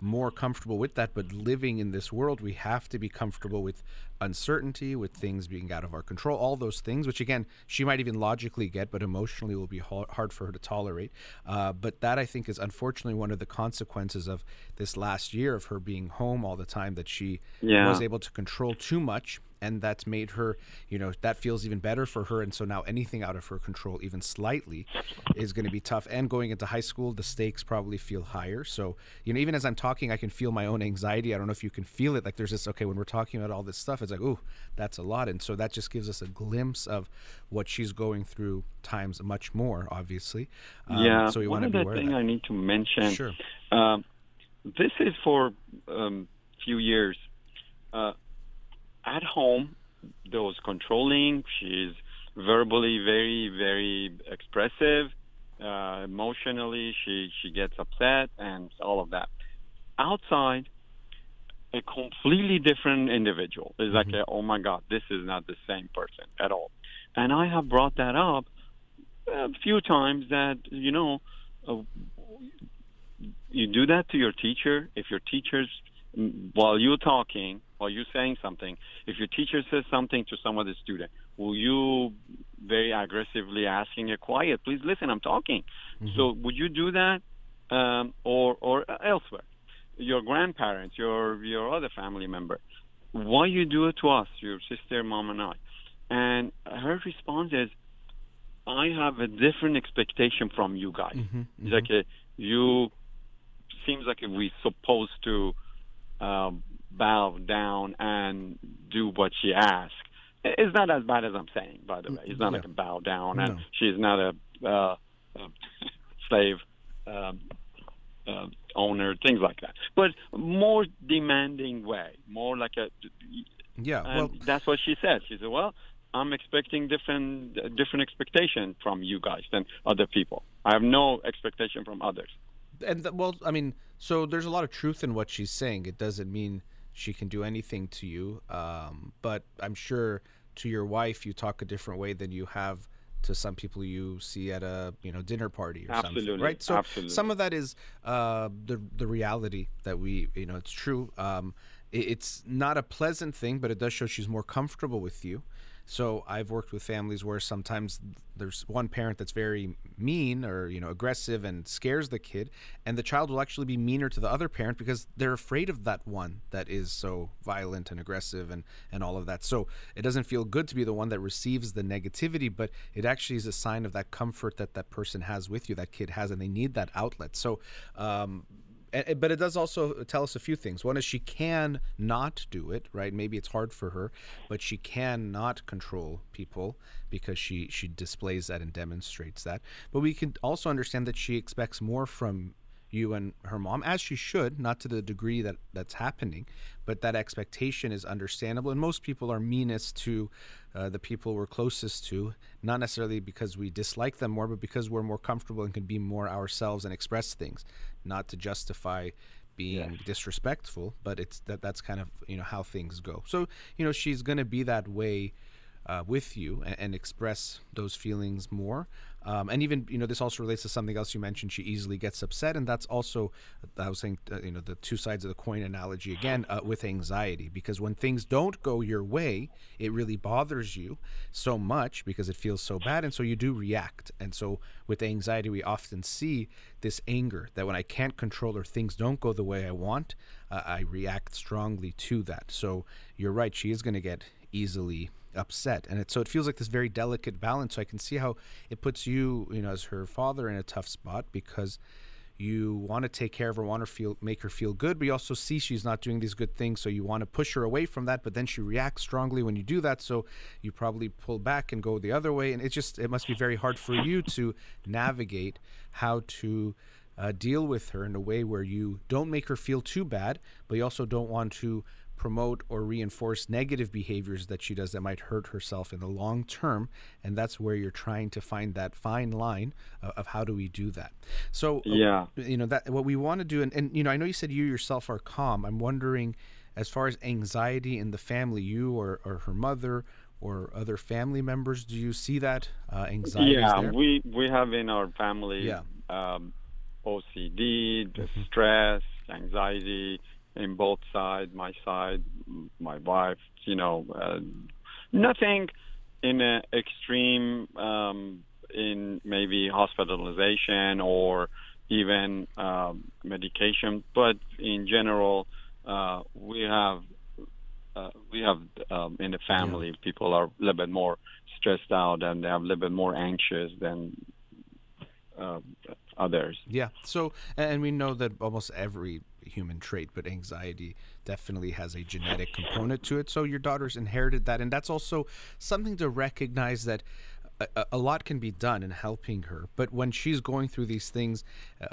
more comfortable with that but living in this world we have to be comfortable with uncertainty with things being out of our control all those things which again she might even logically get but emotionally will be hard for her to tolerate. Uh, but that i think is unfortunately one of the consequences of this last year of her being home all the time that she yeah. was able to control too much and that's made her you know that feels even better for her and so now anything out of her control even slightly is going to be tough. And going into high school the stakes probably feel higher. So you know even as i'm talking i can feel my own anxiety. I don't know if you can feel it like there's this okay when we're talking about all this stuff it's like ooh that's a lot and so that just gives us a glimpse of what she's going through times much more obviously um, yeah so we want to be aware thing i need to mention sure um, this is for um, few years uh, at home, those controlling. She's verbally very, very expressive. Uh, emotionally, she she gets upset and all of that. Outside, a completely different individual. It's like, mm-hmm. a, oh my God, this is not the same person at all. And I have brought that up a few times that you know, uh, you do that to your teacher. If your teacher's while you're talking, while you're saying something, if your teacher says something to some other student, will you very aggressively asking it quiet, please listen, I'm talking. Mm-hmm. So would you do that, um, or or elsewhere? Your grandparents, your your other family member, why you do it to us, your sister, mom, and I? And her response is, I have a different expectation from you guys. Mm-hmm, mm-hmm. It's like a, you seems like we supposed to um, bow down and do what she asks. It's not as bad as I'm saying, by the way. It's not yeah. like a bow down, and she's not a, uh, a slave um, uh, owner, things like that. But more demanding way, more like a. Yeah, well, that's what she said. She said, "Well, I'm expecting different different expectation from you guys than other people. I have no expectation from others." And the, well, I mean, so there's a lot of truth in what she's saying. It doesn't mean she can do anything to you. Um, but I'm sure to your wife, you talk a different way than you have to some people you see at a you know dinner party or Absolutely. something, right? So Absolutely. some of that is uh, the the reality that we you know it's true. Um, it, it's not a pleasant thing, but it does show she's more comfortable with you. So I've worked with families where sometimes there's one parent that's very mean or you know aggressive and scares the kid, and the child will actually be meaner to the other parent because they're afraid of that one that is so violent and aggressive and and all of that. So it doesn't feel good to be the one that receives the negativity, but it actually is a sign of that comfort that that person has with you, that kid has, and they need that outlet. So um, but it does also tell us a few things. One is she can not do it, right? Maybe it's hard for her, but she can not control people because she she displays that and demonstrates that. But we can also understand that she expects more from you and her mom, as she should, not to the degree that that's happening, but that expectation is understandable. And most people are meanest to uh, the people we're closest to, not necessarily because we dislike them more, but because we're more comfortable and can be more ourselves and express things, not to justify being yeah. disrespectful, but it's that that's kind of you know how things go. So you know she's going to be that way uh, with you and, and, express those feelings more. Um, and even you know this also relates to something else you mentioned. She easily gets upset, and that's also I was saying uh, you know the two sides of the coin analogy again uh, with anxiety because when things don't go your way, it really bothers you so much because it feels so bad, and so you do react. And so with anxiety, we often see this anger that when I can't control or things don't go the way I want, uh, I react strongly to that. So you're right; she is going to get easily upset. And it so it feels like this very delicate balance. So i can see how it puts you you know as her father in a tough spot because you want to take care of her want to feel make her feel good but you also see she's not doing these good things. So you want to push her away from that but then she reacts strongly when you do that. So you probably pull back and go the other way. And it just it must be very hard for you to navigate how to uh, deal with her in a way where you don't make her feel too bad but you also don't want to promote or reinforce negative behaviors that she does that might hurt herself in the long term and that's where you're trying to find that fine line of, of how do we do that so uh, yeah you know that what we want to do and, and you know i know you said you yourself are calm i'm wondering as far as anxiety in the family you or, or her mother or other family members do you see that uh, anxiety yeah there? we we have in our family Yeah. um, ocd the Mhm. stress anxiety in both sides my side my wife you know uh, nothing in an extreme um, in maybe hospitalization or even um, medication but in general uh, we have uh, we have um, in the family people are a little bit more stressed out and they have a little bit more anxious than uh, others. Yeah. So, and we know that almost every human trait, but anxiety definitely has a genetic component to it. So your daughter's inherited that, and that's also something to recognize that a, a- lot can be done in helping her. But when she's going through these things, uh,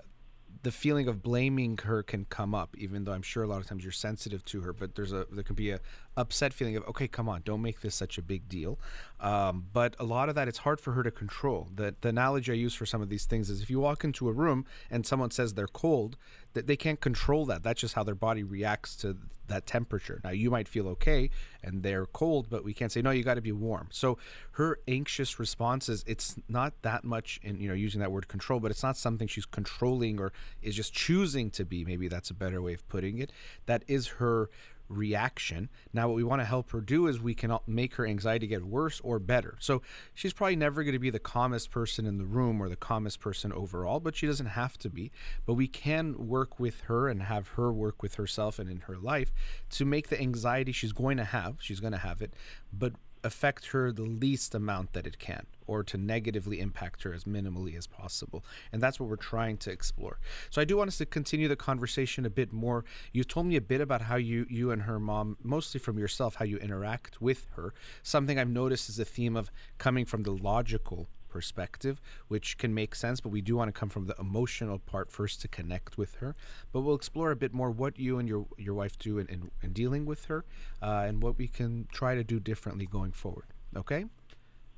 the feeling of blaming her can come up even though i'm sure a lot of times you're sensitive to her but there's a there can be a upset feeling of okay come on don't make this such a big deal. Um, but a lot of that it's hard for her to control. The, the analogy i use for some of these things is if you walk into a room and someone says they're cold that they can't control that. That's just how their body reacts to that temperature. Now you might feel okay and they're cold but we can't say no you got to be warm. So her anxious responses it's not that much in you know using that word control but it's not something she's controlling or is just choosing to be. Maybe that's a better way of putting it. That is her reaction. Now what we want to help her do is we can make her anxiety get worse or better. So she's probably never going to be the calmest person in the room or the calmest person overall but she doesn't have to be. But we can work with her and have her work with herself and in her life to make the anxiety she's going to have she's going to have it but affect her the least amount that it can or to negatively impact her as minimally as possible. And that's what we're trying to explore. So i do want us to continue the conversation a bit more. You told me a bit about how you you and her mom mostly from yourself how you interact with her. Something i've noticed is a theme of coming from the logical perspective, which can make sense, but we do want to come from the emotional part first to connect with her. But we'll explore a bit more what you and your your wife do in, in, in dealing with her, uh, and what we can try to do differently going forward. Okay.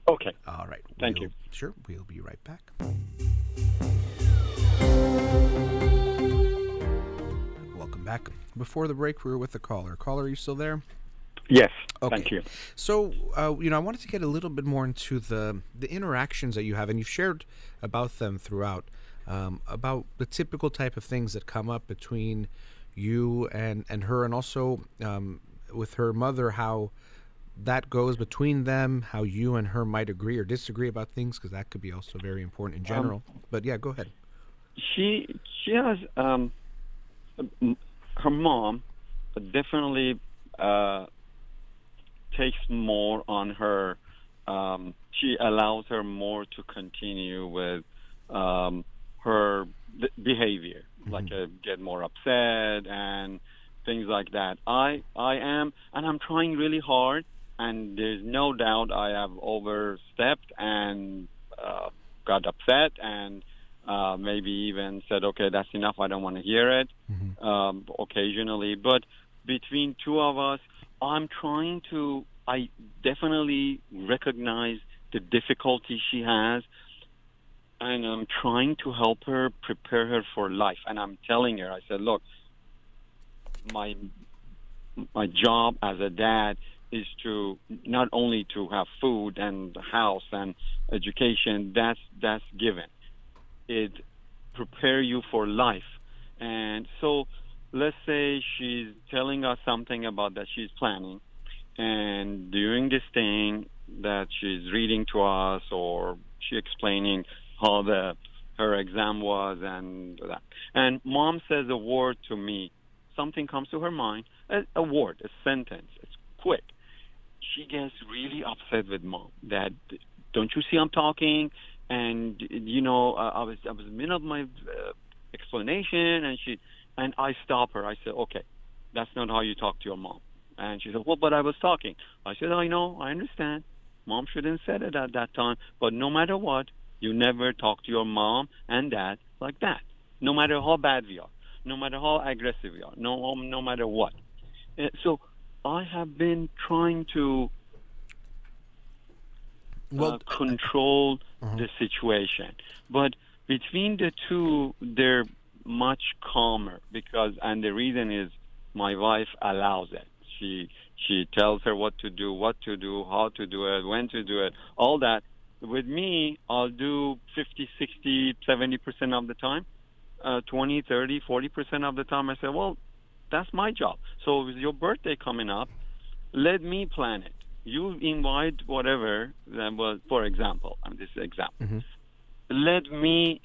Okay. All right. Thank we'll- you. Sure. We'll be right back. Welcome back. Before the break, we were with the caller. Caller, are you still there? Yes. Okay. Thank you. So, uh, you know, I wanted to get a little bit more into the the interactions that you have, and you've shared about them throughout, um, about the typical type of things that come up between you and and her, and also um, with her mother, how that goes between them, how you and her might agree or disagree about things, because that could be also very important in general. but yeah, go ahead. She she has um, her mom definitely uh, takes more on her. Um, she allows her more to continue with um, her b- behavior, like uh, get more upset and things like that. I I am, and I'm trying really hard, and there's no doubt I have overstepped and uh, got upset and uh, maybe even said, okay, that's enough. I don't want to hear it Mhm. um, occasionally. But between two of us, I'm trying to, I definitely recognize the difficulty she has. And I'm trying to help her prepare her for life. And I'm telling her, I said, look, my my job as a dad is to not only to have food and house and education. That's that's given. It prepare you for life, and so let's say she's telling us something about that she's planning, and doing this thing that she's reading to us or she explaining how the her exam was and that. And mom says a word to me. Something comes to her mind, a, a word, a sentence. It's quick. She gets really upset with mom that don't you see I'm talking? And you know, uh, I was I was in the middle of my uh, explanation, and she and I stop her. I said, okay, that's not how you talk to your mom. And she said, well, but I was talking. I said, I know, I understand. Mom shouldn't said it at that time. But no matter what, you never talk to your mom and dad like that. No matter how bad we are, no matter how aggressive we are, no no matter what. Uh, so I have been trying to Well, uh, control Uh-huh. the situation, but between the two, they're much calmer because, and the reason is my wife allows it. She she tells her what to do, what to do, how to do it, when to do it, all that. With me, I'll do 50, 60, 70% of the time. Uh, 20, 30, 40% of the time, I say, well, that's my job. So with your birthday coming up, let me plan it. You invite whatever, that was, for example, I'm this example. Mhm. Let me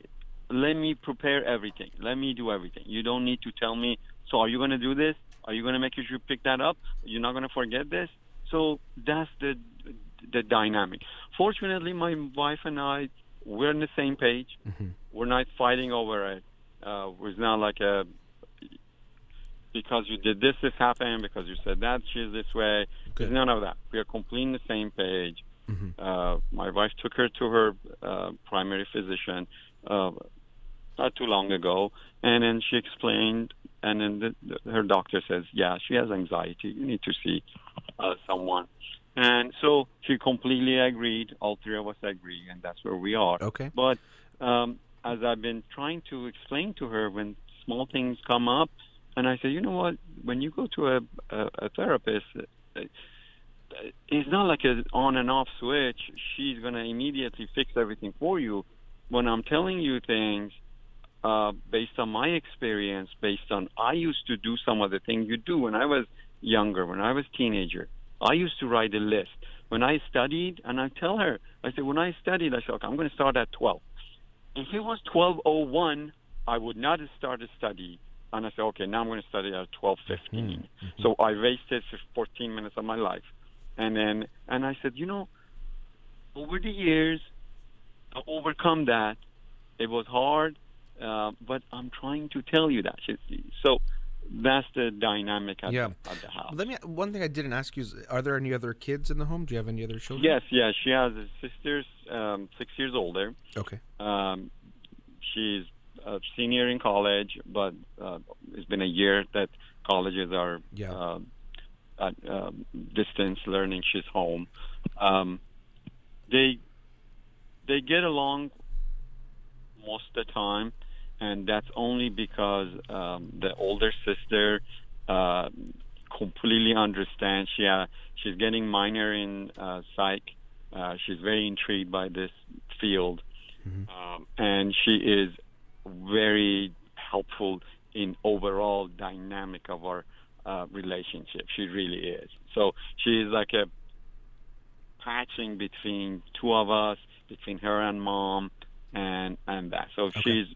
let me prepare everything. Let me do everything. You don't need to tell me. So are you going to do this? Are you going to make sure you pick that up? You're not going to forget this. So that's the the dynamic. Fortunately, my wife and I we're on the same page. Mhm. We're not fighting over it. Uh, it's not like a because you did this, this happened. Because you said that, she's this way. Good. None of that. We are completely on the same page. Mhm. Uh, my wife took her to her uh, primary physician uh, not too long ago, and then she explained, and then the, the, her doctor says, "Yeah, she has anxiety. You need to see uh, someone." And so she completely agreed. All three of us agree, and that's where we are. Okay. But um, as I've been trying to explain to her when small things come up, and I say, you know what? When you go to a, a, a therapist, uh, it's not like an on and off switch. She's going to immediately fix everything for you. When I'm telling you things uh, based on my experience, based on I used to do some of the things you do when I was younger, when I was teenager. I used to write a list. When I studied, and I tell her, I said, when I studied, I said, okay, I'm going to start at 12. If it was 1201, I would not have started study. And I said, okay, now I'm going to study at 1215. So I wasted 14 minutes of my life. And then, and I said, you know, over the years, overcome that, it was hard, uh, but I'm trying to tell you that. So that's the dynamic at, Yeah. the, at the house. Let me. One thing I didn't ask you is: Are there any other kids in the home? Do you have any other children? Yes, yes. She has a sister, um, six years older. Okay. Um, she's a senior in college, but uh, it's been a year that colleges are Yeah. uh, at um, distance learning. She's home. Um, they they get along most of the time, and that's only because um, the older sister uh, completely understands. She uh, she's getting minor in uh, psych. Uh, she's very intrigued by this field, um, and she is very helpful in overall dynamic of our uh, relationship. She really is. So she is like a patching between two of us, between her and mom, and and that. So she's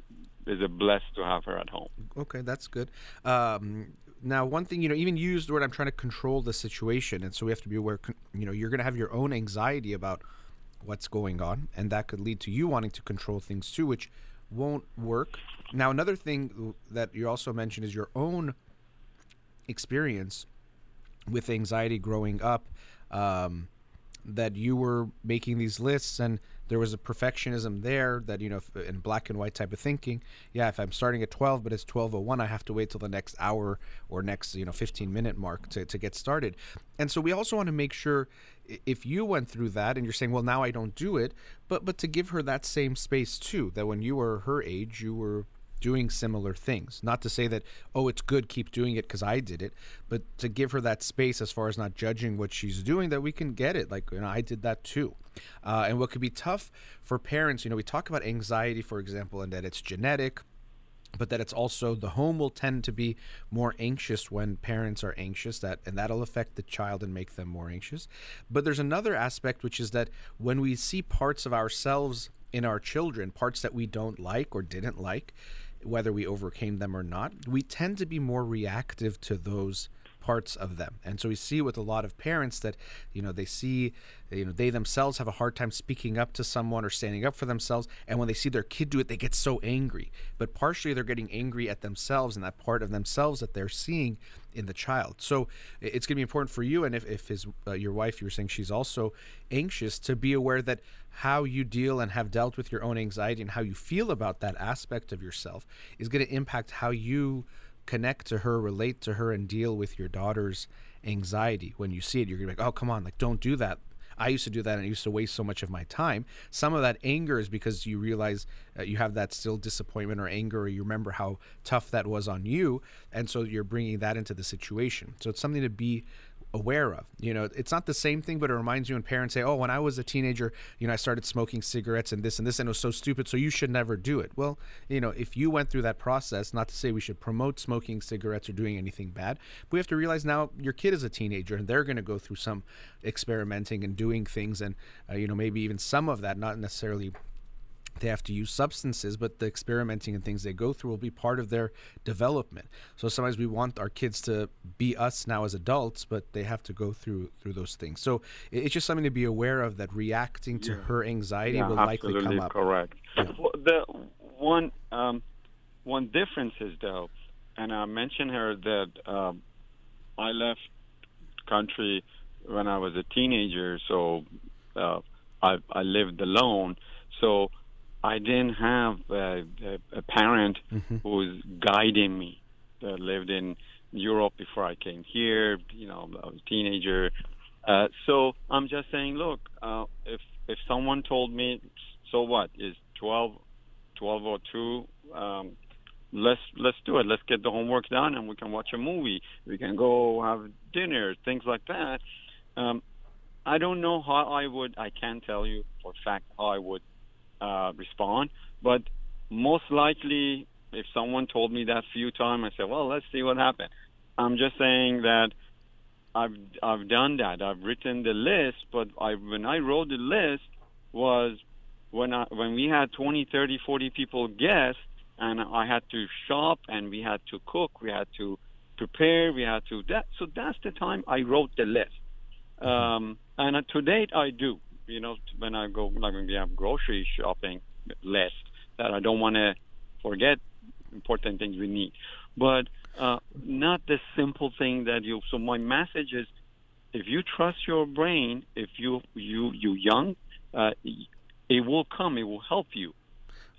is a blessed to have her at home. Okay, that's good. Um, now, one thing you know, even you used the word I'm trying to control the situation, and so we have to be aware. You know, you're going to have your own anxiety about what's going on, and that could lead to you wanting to control things too, which won't work. Now, another thing that you also mentioned is your own experience with anxiety growing up. Um, that you were making these lists and there was a perfectionism there that you know in black and white type of thinking. Yeah if i'm starting at 12 but it's 1201 i have to wait till the next hour or next you know 15 minute mark to, to get started. And so we also want to make sure if you went through that and you're saying well now i don't do it but but to give her that same space too that when you were her age you were doing similar things. Not to say that, oh, it's good, keep doing it because I did it, but to give her that space as far as not judging what she's doing, that we can get it. Like, you know, I did that too. Uh, and what could be tough for parents, you know, we talk about anxiety, for example, and that it's genetic but that it's also the home will tend to be more anxious when parents are anxious that and that'll affect the child and make them more anxious but there's another aspect which is that when we see parts of ourselves in our children parts that we don't like or didn't like whether we overcame them or not we tend to be more reactive to those parts of them. And so we see with a lot of parents that, you know, they see, you know, they themselves have a hard time speaking up to someone or standing up for themselves. And when they see their kid do it, they get so angry. But partially they're getting angry at themselves and that part of themselves that they're seeing in the child. So it's going to be important for you. And if, if his, uh, your wife, you were saying she's also anxious to be aware that how you deal and have dealt with your own anxiety and how you feel about that aspect of yourself is going to impact how you connect to her, relate to her, and deal with your daughter's anxiety. When you see it, you're gonna be like, oh, come on, like, don't do that. I used to do that and I used to waste so much of my time. Some of that anger is because you realize uh, you have that still disappointment or anger, or you remember how tough that was on you. And so you're bringing that into the situation. So it's something to be aware of. You know, it's not the same thing, but it reminds you when parents say, "Oh, when I was a teenager, you know, I started smoking cigarettes and this and this, and it was so stupid, so you should never do it." Well, you know, if you went through that process, not to say we should promote smoking cigarettes or doing anything bad, but we have to realize now your kid is a teenager and they're going to go through some experimenting and doing things, and uh, you know, maybe even some of that, not necessarily they have to use substances, but the experimenting and things they go through will be part of their development. So sometimes we want our kids to be us now as adults, but they have to go through through those things. So it's just something to be aware of that reacting to yeah. her anxiety yeah, will likely come up. Correct. Yeah. Well, the one um, one difference is though, and I mentioned her that um, I left country when I was a teenager, so uh, I I lived alone. So I didn't have a, a, a parent mm-hmm. who was guiding me. That lived in Europe before I came here. You know, I was a teenager. Uh, so I'm just saying, look, uh, if if someone told me, so what is 12, 12 or two, um, let's let's do it. Let's get the homework done, and we can watch a movie. We can go have dinner, things like that. Um, I don't know how I would. I can't tell you for fact how I would uh, respond. But most likely, if someone told me that few times, I said, "Well, let's see what happens." I'm just saying that I've I've done that. I've written the list, but I when I wrote the list was when I when we had 20, 30, 40 people guests, and I had to shop, and we had to cook, we had to prepare, we had to that. So that's the time I wrote the list. Um, and uh, to date, I do you know, when I go, like when we have grocery shopping list, that I don't want to forget important things we need. But uh, not the simple thing that you. So my message is, if you trust your brain, if you you you young, uh, it will come. It will help you.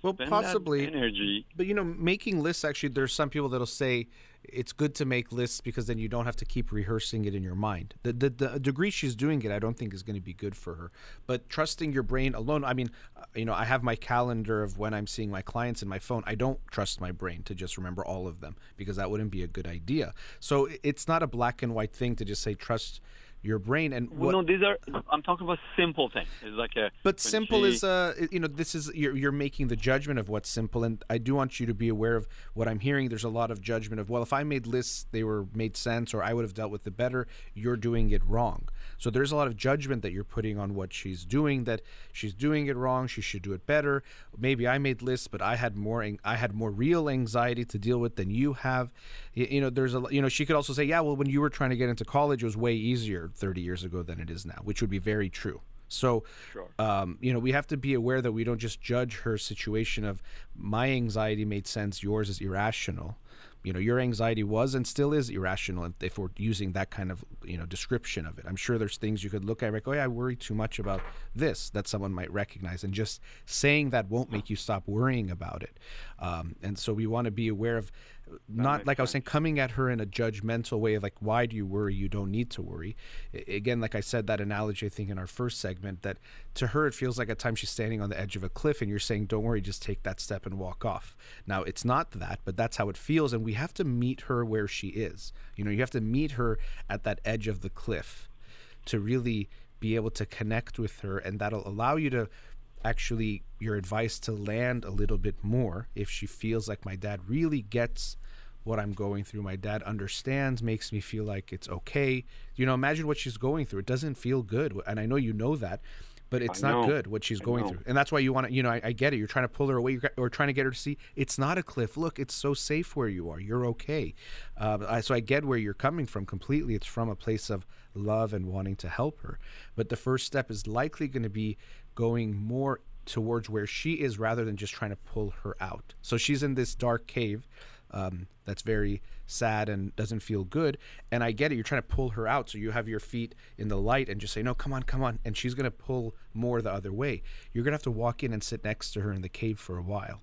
Well, Spend possibly energy. But you know, making lists actually, there's some people that'll say it's good to make lists because then you don't have to keep rehearsing it in your mind. The, the, the degree she's doing it, I don't think is going to be good for her. But trusting your brain alone, I mean, uh, you know, I have my calendar of when I'm seeing my clients in my phone. I don't trust my brain to just remember all of them because that wouldn't be a good idea. So it's not a black and white thing to just say trust your brain and what, no these are i'm talking about simple things. It's like a but simple she, is uh you know this is you're, you're making the judgment of what's simple and i do want you to be aware of what i'm hearing. There's a lot of judgment of well if i made lists they were made sense or i would have dealt with it better you're doing it wrong so there's a lot of judgment that you're putting on what she's doing that she's doing it wrong she should do it better maybe i made lists but i had more i had more real anxiety to deal with than you have you, you know there's a you know she could also say yeah well when you were trying to get into college it was way easier 30 years ago than it is now, which would be very true. So, sure. um, you know, we have to be aware that we don't just judge her situation of my anxiety made sense, yours is irrational. You know, your anxiety was and still is irrational if we're using that kind of, you know, description of it. I'm sure there's things you could look at like, oh, yeah, I worry too much about this that someone might recognize. And just saying that won't make you stop worrying about it. Um, and so we want to be aware of not like I was saying, coming at her in a judgmental way of like, why do you worry? You don't need to worry. I- again, like I said, that analogy, I think, in our first segment, that to her, it feels like at times she's standing on the edge of a cliff and you're saying, don't worry, just take that step and walk off. Now, it's not that, but that's how it feels. And we have to meet her where she is. You know, you have to meet her at that edge of the cliff to really be able to connect with her and that'll allow you to actually your advice to land a little bit more if she feels like my dad really gets what I'm going through. My dad understands, makes me feel like it's okay. You know, imagine what she's going through. It doesn't feel good. And I know you know that, but it's not good what she's I going know. through. And that's why you want to, you know, I, I get it. You're trying to pull her away or trying to get her to see it's not a cliff. Look, it's so safe where you are. You're okay. Uh, I, so I get where you're coming from completely. It's from a place of love and wanting to help her. But the first step is likely going to be going more towards where she is rather than just trying to pull her out. So she's in this dark cave um, that's very sad and doesn't feel good. And I get it. You're trying to pull her out. So you have your feet in the light and just say, no, come on, come on. And she's going to pull more the other way. You're going to have to walk in and sit next to her in the cave for a while.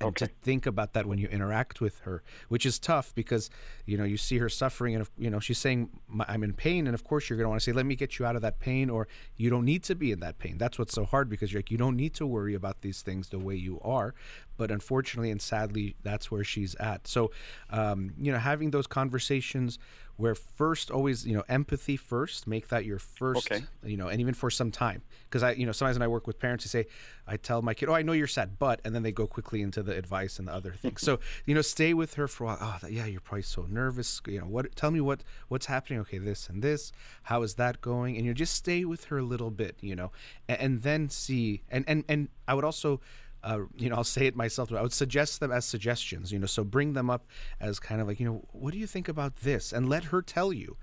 And to think about that when you interact with her, which is tough because you know you see her suffering, and if, you know she's saying I'm in pain, and of course you're going to want to say, "Let me get you out of that pain," or you don't need to be in that pain. That's what's so hard because you're like you don't need to worry about these things the way you are, but unfortunately and sadly that's where she's at. So, um, you know, having those conversations where first always you know empathy first, make that your first, Okay. you know, and even for some time because I you know sometimes when I work with parents, they say I tell my kid, "Oh, I know you're sad," but and then they go quickly into the advice and the other things. so you know, stay with her for a while. Oh, that, yeah, you're probably so nervous. You know, what? Tell me what what's happening. Okay, this and this. How is that going? And you just stay with her a little bit. You know, and, and then see. And and and I would also. Uh, you know, I'll say it myself. But I would suggest them as suggestions. You know, so bring them up as kind of like, you know, what do you think about this, and let her tell you.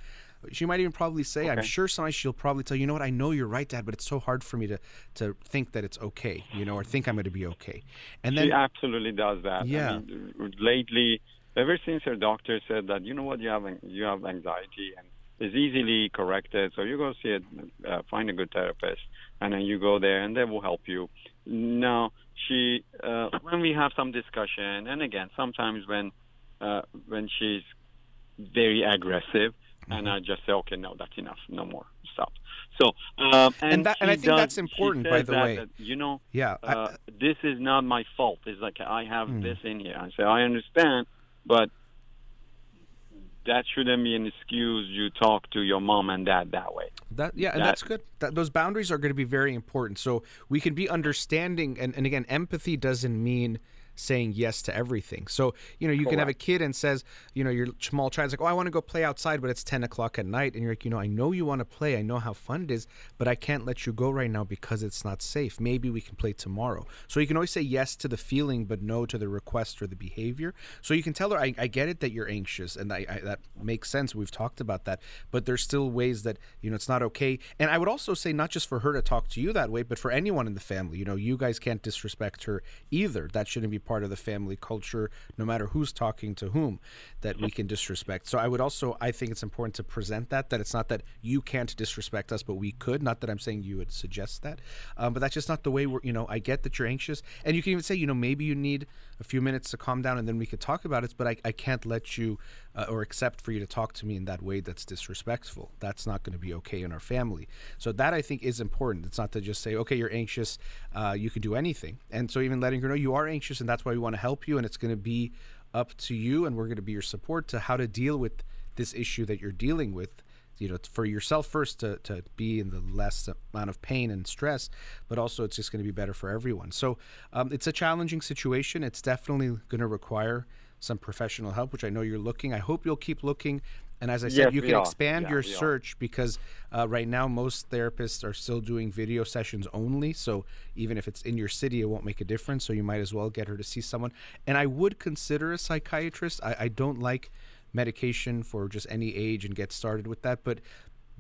She might even probably say, "I'm sure sometimes she'll probably tell you, you know what, I know you're right, Dad, but it's so hard for me to to think that it's okay, you know, or think I'm going to be okay." And she then, absolutely does that. Yeah. I mean, lately, ever since her doctor said that you know what you have you have anxiety and it's easily corrected, so you go see it, uh, find a good therapist, and then you go there and they will help you. Now she uh, when we have some discussion, and again sometimes when uh, when she's very aggressive. Mm-hmm. And I just say, okay, no, that's enough, no more, stop. So, um, and, And that- and I think does- that's important, by the that- way. that, you know, yeah, I- uh, this is not my fault. It's like I have Hmm. this in here. I say I understand, but that shouldn't be an excuse. You talk to your mom and dad that way. That yeah, and that- that's good. That, those boundaries are going to be very important. So we can be understanding, and, and again, empathy doesn't mean saying yes to everything. So you know, you can have a kid and says, you know, your small child's like, oh, I want to go play outside, but it's ten o'clock at night, and you're like, you know, I know you want to play, I know how fun it is, but I can't let you go right now because it's not safe. Maybe we can play tomorrow. So you can always say yes to the feeling, but no to the request or the behavior. So you can tell her, I, I get it that you're anxious, and I, I, that makes sense. We've talked about that, but there's still ways that you know it's not okay. And I would also say not just for her to talk to you that way, but for anyone in the family. You know, you guys can't disrespect her either. That shouldn't be part of the family culture, no matter who's talking to whom, that we can disrespect. So I would also, I think it's important to present that that it's not that you can't disrespect us, but we could. Not that I'm saying you would suggest that, um, but that's just not the way we're. You know, I get that you're anxious, and you can even say, you know, maybe you need a few minutes to calm down, and then we could talk about it. But I, I can't let you uh, or accept for you to talk to me in that way that's disrespectful. That's not going to be okay in our family. So that I think is important. It's not to just say, okay, you're anxious, uh, you can do anything. And so even letting her know you are anxious, and that's why we want to help you, and it's going to be up to you, and we're going to be your support to how to deal with this issue that you're dealing with you know for yourself first to, to be in the less amount of pain and stress but also it's just going to be better for everyone. So um, it's a challenging situation. It's definitely going to require some professional help which i know you're looking. I hope you'll keep looking. And as i said Yes, you can are. expand Yeah, your we are. search because uh, right now most therapists are still doing video sessions only. So even if it's in your city it won't make a difference. So you might as well get her to see someone. And i would consider a psychiatrist. I, I don't like medication for just any age and get started with that but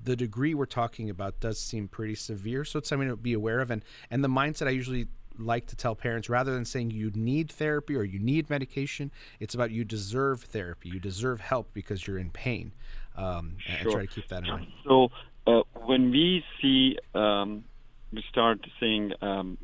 the degree we're talking about does seem pretty severe. So it's something to be aware of. And and the mindset i usually like to tell parents rather than saying you need therapy or you need medication it's about you deserve therapy. You deserve help because you're in pain. Um, and- and Sure. try to keep that in mind. So uh, when we see, um, we start seeing um,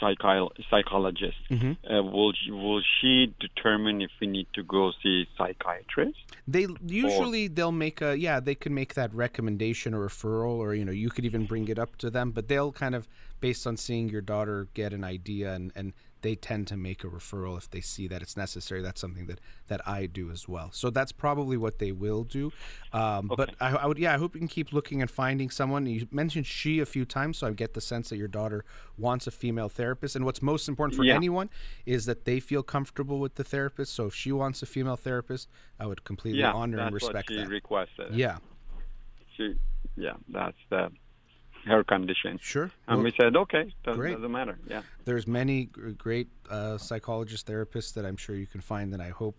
psychi- psychologist. Mm-hmm. Uh, will she, will she determine if we need to go see psychiatrist? They usually they'll make a yeah they can make that recommendation or referral or you know you could even bring it up to them but they'll kind of based on seeing your daughter get an idea and and they tend to make a referral if they see that it's necessary. That's something that that I do as well. So that's probably what they will do. Um, But I, I would yeah I hope you can keep looking and finding someone. You mentioned she a few times, so I get the sense that your daughter wants a female therapist. And what's most important for Yeah. anyone is that they feel comfortable with the therapist. So if she wants a female therapist, I would completely Yeah, honor and respect what she that. requested. Yeah, She, yeah, that's the her condition. sure. And Well, we said, okay, doesn't, doesn't matter. Yeah. there's many great uh, psychologist therapists that I'm sure you can find, and I hope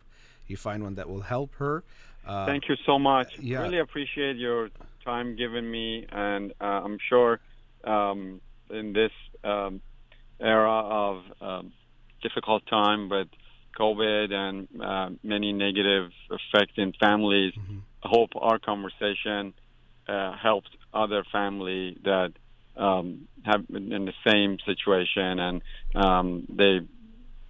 you find one that will help her. Uh, Thank you so much. yeah. Really appreciate your time given me, and uh, I'm sure um, in this um, era of um, difficult time with COVID and uh, many negative effects in families, Mm-hmm. I hope our conversation uh, helped other family that um, have been in the same situation, and um, they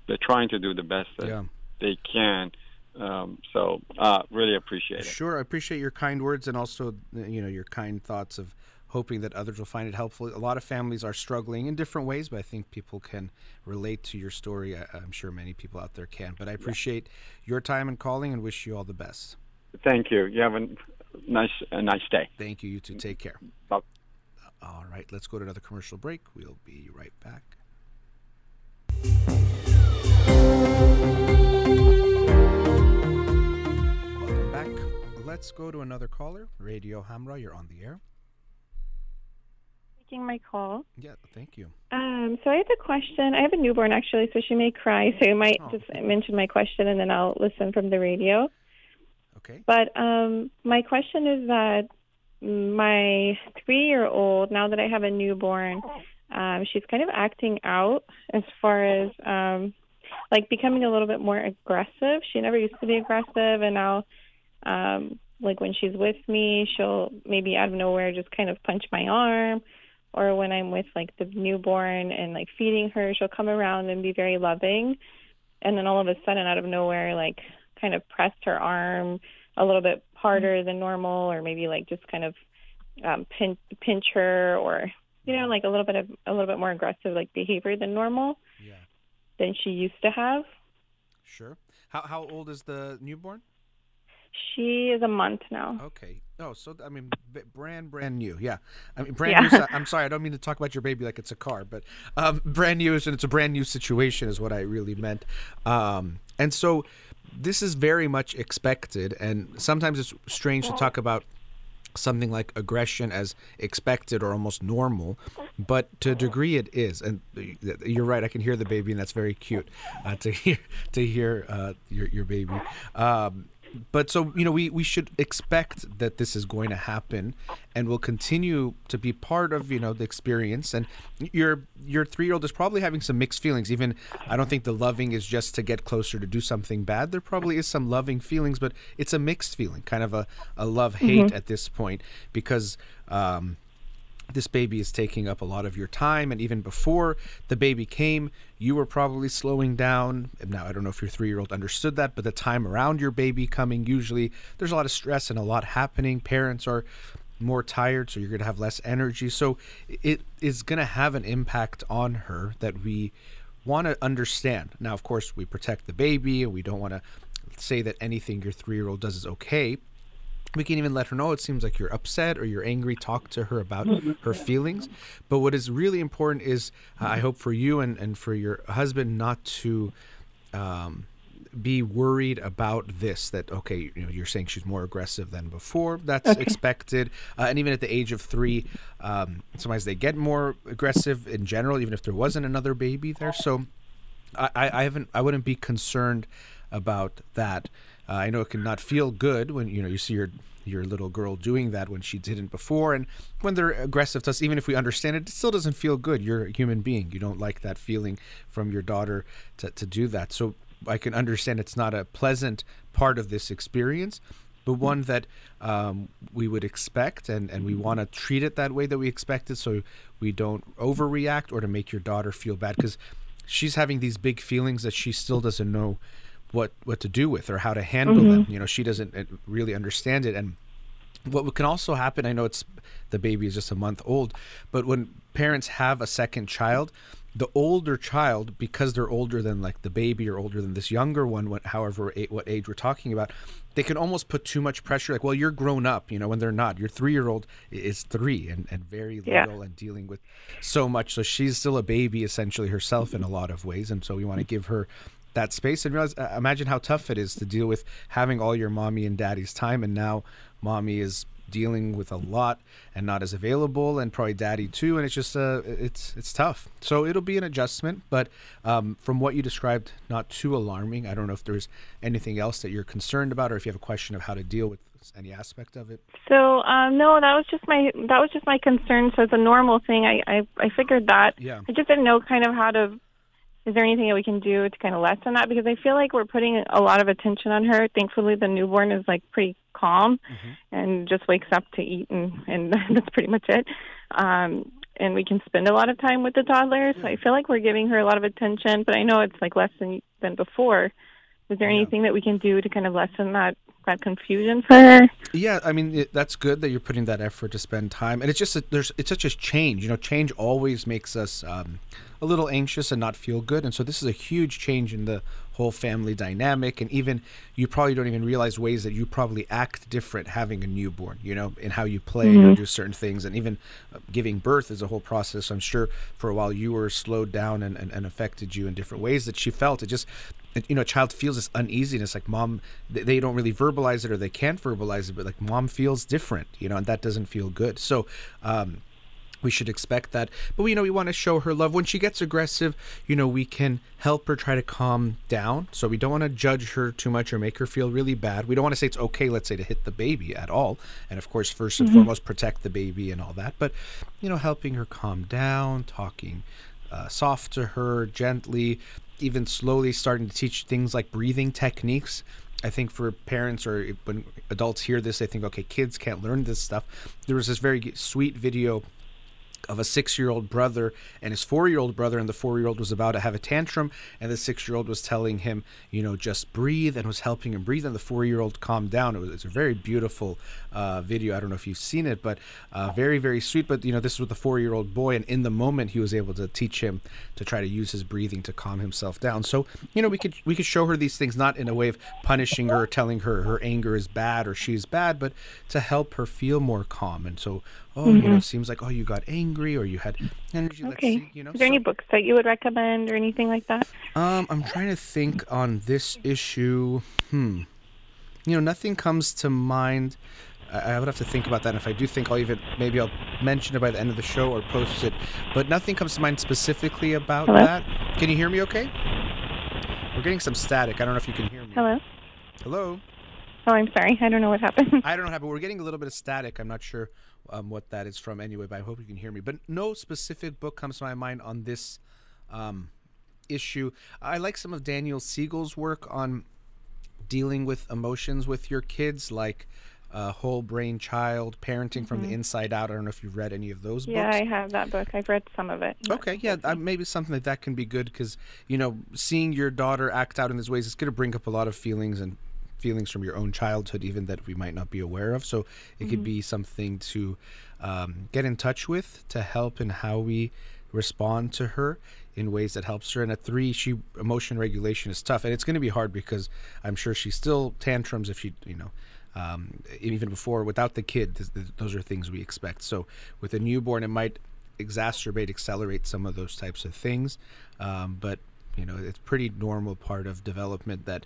they're trying to do the best that yeah. they can. Um, so uh, really appreciate it. Sure, I appreciate your kind words and also you know your kind thoughts of hoping that others will find it helpful. A lot of families are struggling in different ways, but I think people can relate to your story. I, I'm sure many people out there can. But I appreciate your time and calling and wish you all the best. Thank you. You have a nice a nice day. Thank you. You too. Take care. Bye. All right, let's go to another commercial break. We'll be right back. Welcome back. Let's go to another caller. Radio Hamrah, you're on the air. taking my call. Yeah, thank you. Um, so I have a question. I have a newborn actually, so she may cry. So you might Oh. just mention my question, and then I'll listen from the radio. Okay. But um, my question is that my three-year-old, now that I have a newborn, um, she's kind of acting out as far as um, like becoming a little bit more aggressive. She never used to be aggressive, and now, um, like when she's with me, she'll maybe out of nowhere just kind of punch my arm. Or when I'm with like the newborn and like feeding her, she'll come around and be very loving. And then all of a sudden, out of nowhere, like kind of pressed her arm a little bit harder than normal, or maybe like just kind of um, pinch pinch her, or you know, like a little bit of a little bit more aggressive like behavior than normal Yeah, than she used to have. sure. How how old is the newborn? She is a month now. Okay. Oh, so I mean, brand brand new. Yeah. I mean, brand Yeah. new. I'm sorry, I don't mean to talk about your baby like it's a car, but um, brand new is and it's a brand new situation is what I really meant. Um, and so this is very much expected, and sometimes it's strange to talk about something like aggression as expected or almost normal, but to a degree it is. And you're right. I can hear the baby, and that's very cute uh, to hear to hear uh, your your baby. Um, but so you know, we we should expect that this is going to happen, and will continue to be part of you know the experience. And your your three year old is probably having some mixed feelings. Even I don't think the loving is just to get closer to do something bad. There probably is some loving feelings, but it's a mixed feeling, kind of a a love hate at this point because. Um, this baby is taking up a lot of your time and even before the baby came you were probably slowing down. Now i don't know if your three-year-old understood that but the time around your baby coming usually there's a lot of stress and a lot happening. Parents are more tired so you're going to have less energy. So it is going to have an impact on her that we want to understand. Now of course we protect the baby and we don't want to say that anything your three-year-old does is okay we can even let her know. It seems like you're upset or you're angry. Talk to her about her feelings. But what is really important is uh, i hope for you and, and for your husband not to um, be worried about this that okay you know you're saying she's more aggressive than before. That's expected. Uh, and even at the age of three um, sometimes they get more aggressive in general even if there wasn't another baby there. So I, I I haven't I wouldn't be concerned about that. Uh, I know it can not feel good when you know you see your your little girl doing that when she didn't before, and when they're aggressive to us. Even if we understand it, it still doesn't feel good. You're a human being. You don't like that feeling from your daughter to to do that. So I can understand it's not a pleasant part of this experience, but one that um, we would expect, and, and we want to treat it that way that we expect it, so we don't overreact or to make your daughter feel bad because she's having these big feelings that she still doesn't know what what to do with or how to handle them. You know, she doesn't uh, really understand it, and what can also happen i know it's the baby is just a month old but when parents have a second child the older child because they're older than like the baby or older than this younger one what, however what age we're talking about they can almost put too much pressure like well you're grown up you know when they're not. Your three year old is three and, and very Yeah. little and dealing with so much. So she's still a baby essentially herself in a lot of ways. And so we want to give her that space and realize uh, imagine how tough it is to deal with having all your mommy and daddy's time and now mommy is dealing with a lot and not as available and probably daddy too and it's just uh it's it's tough so it'll be an adjustment but um, from what you described not too alarming i don't know if there's anything else that you're concerned about or if you have a question of how to deal with any aspect of it So um, no, that was just my that was just my concern. So it's a normal thing. I I, I figured that. Yeah. I just didn't know kind of how to. Is there anything that we can do to kind of lessen that? Because I feel like we're putting a lot of attention on her. Thankfully, the newborn is like pretty calm and just wakes up to eat, and and that's pretty much it. Um, and we can spend a lot of time with the toddler. So I feel like we're giving her a lot of attention, but I know it's like less than than before. Is there Yeah. anything that we can do to kind of lessen that that confusion for her? Yeah, I mean it, that's good that you're putting that effort to spend time, and it's just that there's it's such a change. You know, change always makes us um, a little anxious and not feel good, and so this is a huge change in the whole family dynamic, and even you probably don't even realize ways that you probably act different having a newborn. You know, in how you play or do certain things, and even uh, giving birth is a whole process. I'm sure for a while you were slowed down and, and, and affected you in different ways that she felt. It just you know, a child feels this uneasiness, like mom, they don't really verbalize it or they can't verbalize it, but like mom feels different, you know, and that doesn't feel good. So, um, we should expect that. But you know, we want to show her love. When she gets aggressive, you know, we can help her try to calm down. So we don't want to judge her too much or make her feel really bad. We don't want to say it's okay, let's say, to hit the baby at all. And of course, 1st and foremost, protect the baby and all that. But you know, helping her calm down, talking uh, soft to her, gently, even slowly starting to teach things like breathing techniques. I think for parents or when adults hear this, they think, okay, kids can't learn this stuff. There was this very sweet video of a six year old brother and his four year old brother, and the four year old was about to have a tantrum, and the six year old was telling him, you know, just breathe and was helping him breathe, and the four year old calmed down. It was it's a very beautiful uh, video. I don't know if you've seen it, but uh, very, very sweet. But, you know, this was with the four year old boy, and in the moment, he was able to teach him to try to use his breathing to calm himself down. So, you know, we could we could show her these things not in a way of punishing her, or telling her her anger is bad or she's bad, but to help her feel more calm. And so, oh, you know, it seems like oh, you got angry or you had energy. Okay. see, you know. Is there any books that you would recommend or anything like that? um, I'm trying to think on this issue. Hmm. You know, nothing comes to mind. I, I would have to think about that. And if I do think, I'll even maybe I'll mention it by the end of the show or post it. But nothing comes to mind specifically about Hello? that. Can you hear me? Okay. We're getting some static. I don't know if you can hear me. Hello? Hello. Oh, I'm sorry. I don't know what happened. I don't know how, but we're getting a little bit of static. I'm not sure um, what that is from anyway, but I hope you can hear me. But no specific book comes to my mind on this um, issue. I like some of Daniel Siegel's work on dealing with emotions with your kids, like uh, Whole Brain Child, Parenting from the Inside Out. I don't know if you've read any of those yeah, books. I have that book. I've read some of it. Okay, yeah, uh, maybe something like that can be good because you know, seeing your daughter act out in these ways, is going to bring up a lot of feelings and feelings from your own childhood, even that we might not be aware of. So it could be something to um, get in touch with to help in how we respond to her in ways that helps her. And at three, she emotion regulation is tough, and it's going to be hard because I'm sure she still tantrums if she, you know. Um, even before, without the kid, th- th- those are things we expect. So, with a newborn, it might exacerbate, accelerate some of those types of things. Um, but you know, it's pretty normal part of development that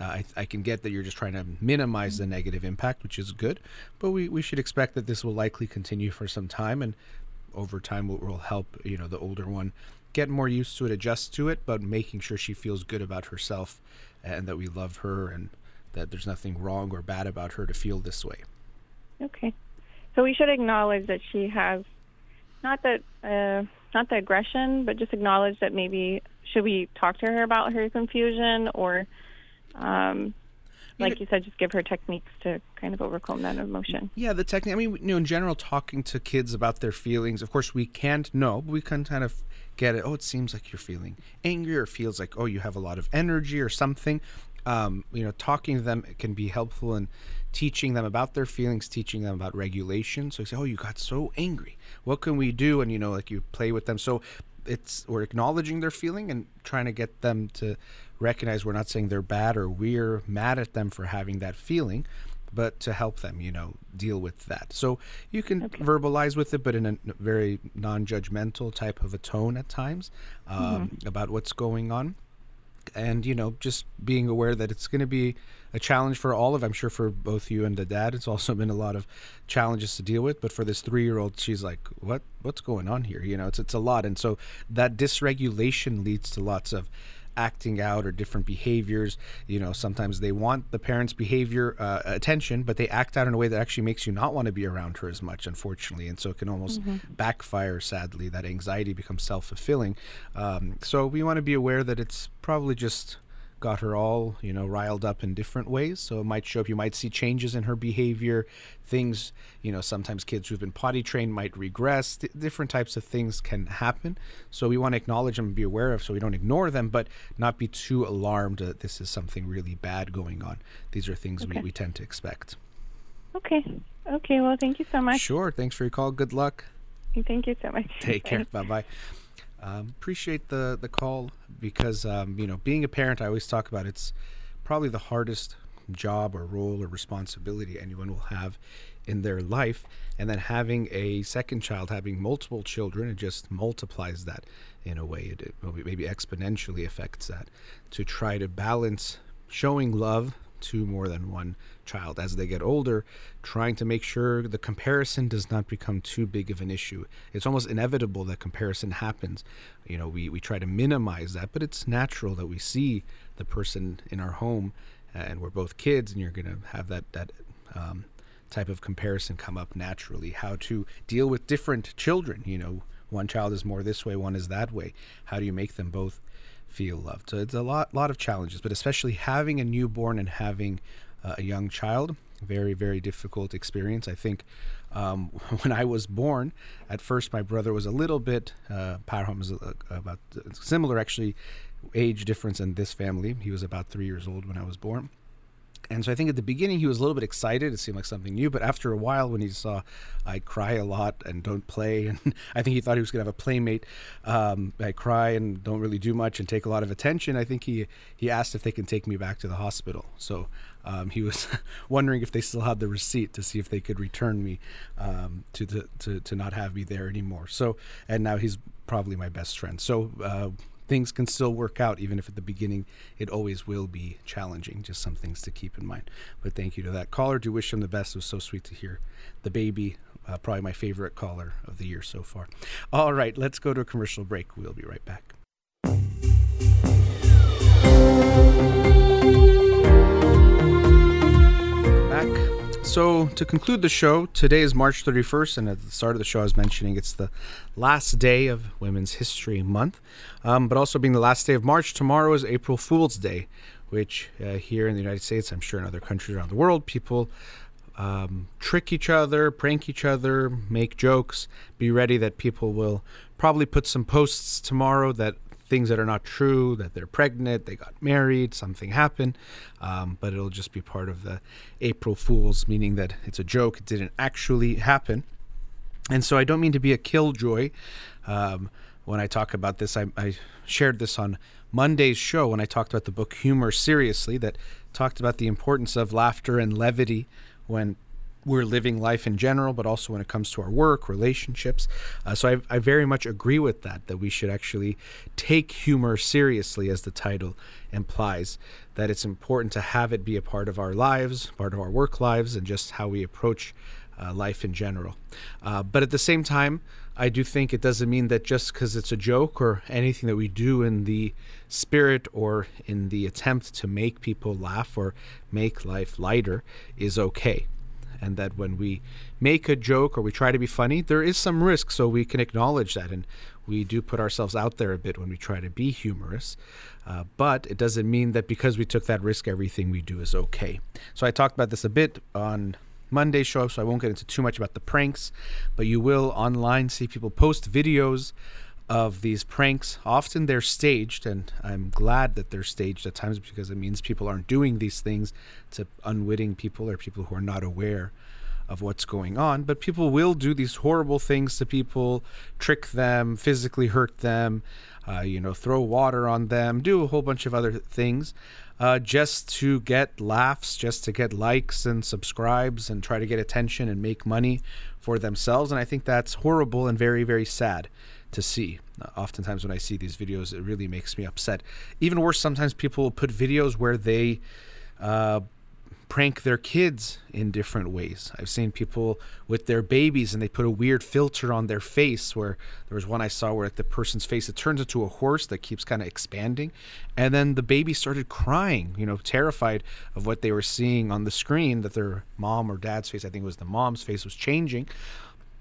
uh, I, I can get that you're just trying to minimize the negative impact, which is good. But we, we should expect that this will likely continue for some time, and over time will, will help you know the older one get more used to it, adjust to it, but making sure she feels good about herself and that we love her and that there's nothing wrong or bad about her to feel this way. Okay. So we should acknowledge that she has not that uh, not the aggression, but just acknowledge that maybe should we talk to her about her confusion or um, like you said, just give her techniques to kind of overcome that emotion. Yeah, the technique. I mean, you know, in general, talking to kids about their feelings. Of course, we can't know, but we can kind of get it. Oh, it seems like you're feeling angry, or feels like oh, you have a lot of energy, or something. Um, you know, talking to them can be helpful in teaching them about their feelings, teaching them about regulation. So you say, oh, you got so angry. What can we do? And you know, like you play with them. So it's we're acknowledging their feeling and trying to get them to recognize we're not saying they're bad or we're mad at them for having that feeling but to help them you know deal with that. So you can okay. verbalize with it but in a very non-judgmental type of a tone at times um, mm-hmm. about what's going on. And you know just being aware that it's going to be a challenge for all of i'm sure for both you and the dad. It's also been a lot of challenges to deal with but for this three year old she's like what what's going on here? You know it's it's a lot. And so that dysregulation leads to lots of acting out or different behaviors. You know, sometimes they want the parent's behavior uh, attention, but they act out in a way that actually makes you not want to be around her as much, unfortunately. And so it can almost mm-hmm. backfire, sadly. That anxiety becomes self fulfilling. Um, so we want to be aware that it's probably just got her all you know riled up in different ways. So it might show up you might see changes in her behavior things you know sometimes kids who've been potty trained might regress. Different types of things can happen. So we want to acknowledge them and be aware of so we don't ignore them but not be too alarmed that this is something really bad going on. These are things okay. we, we tend to expect. Okay. Okay well thank you so much. Sure. Thanks for your call. Good luck. Thank you so much. Take care. Bye. Bye um, appreciate the the call because um, you know being a parent, I always talk about it's probably the hardest job or role or responsibility anyone will have in their life, and then having a second child, having multiple children, it just multiplies that in a way. It, it maybe exponentially affects that. To try to balance showing love to more than one child as they get older, trying to make sure the comparison does not become too big of an issue. It's almost inevitable that comparison happens. You know, we, we try to minimize that, but it's natural that we see the person in our home and we're both kids and you're going to have that, that, um, type of comparison come up naturally. How to deal with different children, you know, one child is more this way, one is that way. How do you make them both feel loved. So it's a lot, lot of challenges, but especially having a newborn and having uh, a young child, very, very difficult experience. I think um, when I was born, at first my brother was a little bit, uh, Parham was uh, about similar actually age difference in this family. He was about three years old when I was born. And so I think at the beginning he was a little bit excited. It seemed like something new. But after a while, when he saw I cry a lot and don't play, and I think he thought he was going to have a playmate. Um, I cry and don't really do much and take a lot of attention. I think he he asked if they can take me back to the hospital. So um, he was wondering if they still had the receipt to see if they could return me um, to, the, to to not have me there anymore. So and now he's probably my best friend. So. Uh, things can still work out, even if at the beginning it always will be challenging. Just some things to keep in mind. But thank you to that caller. Do wish him the best. It was so sweet to hear the baby. Uh, probably my favorite caller of the year so far. All right, let's go to a commercial break. We'll be right back. So, to conclude the show, today is March 31st, and at the start of the show, I was mentioning it's the last day of Women's History Month. Um, but also, being the last day of March, tomorrow is April Fool's Day, which uh, here in the United States, I'm sure in other countries around the world, people um, trick each other, prank each other, make jokes. Be ready that people will probably put some posts tomorrow that things that are not true, that they're pregnant, they got married, something happened. Um, but it'll just be part of the April Fools, meaning that it's a joke, it didn't actually happen. And so I don't mean to be a killjoy. Um, when I talk about this, I, I shared this on Monday's show when I talked about the book Humor Seriously, that talked about the importance of laughter and levity when we're living life in general, but also when it comes to our work, relationships. Uh, so I, I, very much agree with that, that we should actually take humor seriously, as the title implies, that it's important to have it be a part of our lives, part of our work lives, and just how we approach uh, life in general. Uh, but at the same time, I do think it doesn't mean that just because it's a joke or anything that we do in the spirit or in the attempt to make people laugh or make life lighter is okay and that when we make a joke or we try to be funny, there is some risk, so we can acknowledge that. And we do put ourselves out there a bit when we try to be humorous. Uh, but it doesn't mean that because we took that risk, everything we do is okay. So I talked about this a bit on Monday's show, so I won't get into too much about the pranks, but you will online see people post videos of these pranks. Often they're staged, and I'm glad that they're staged at times because it means people aren't doing these things to unwitting people or people who are not aware of what's going on. But people will do these horrible things to people, trick them, physically hurt them, uh, you know, throw water on them, do a whole bunch of other things. Uh, just to get laughs, just to get likes and subscribes and try to get attention and make money for themselves. And I think that's horrible and very, very sad to see. Oftentimes, when I see these videos, it really makes me upset. Even worse, sometimes people will put videos where they uh, prank their kids in different ways. I've seen people with their babies and they put a weird filter on their face where there was one I saw where like the person's face it turns into a horse that keeps kind of expanding and then the baby started crying, you know, terrified of what they were seeing on the screen that their mom or dad's face, I think it was the mom's face was changing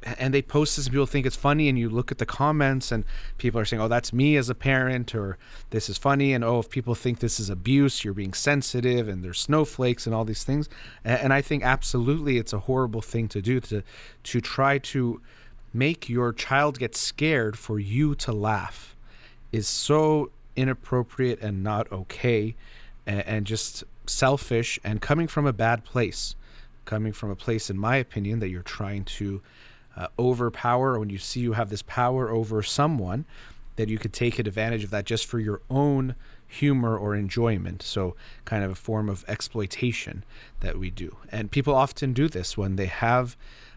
and they post this and people think it's funny and you look at the comments and people are saying oh that's me as a parent or this is funny and oh if people think this is abuse you're being sensitive and there's snowflakes and all these things. And i think absolutely it's a horrible thing to do to to try to make your child get scared for you to laugh is so inappropriate and not okay and, and just selfish and coming from a bad place. Coming from a place in my opinion that you're trying to uh, overpower, when you see you have this power over someone, that you could take advantage of that just for your own humor or enjoyment. So, kind of a form of exploitation that we do. And people often do this when they have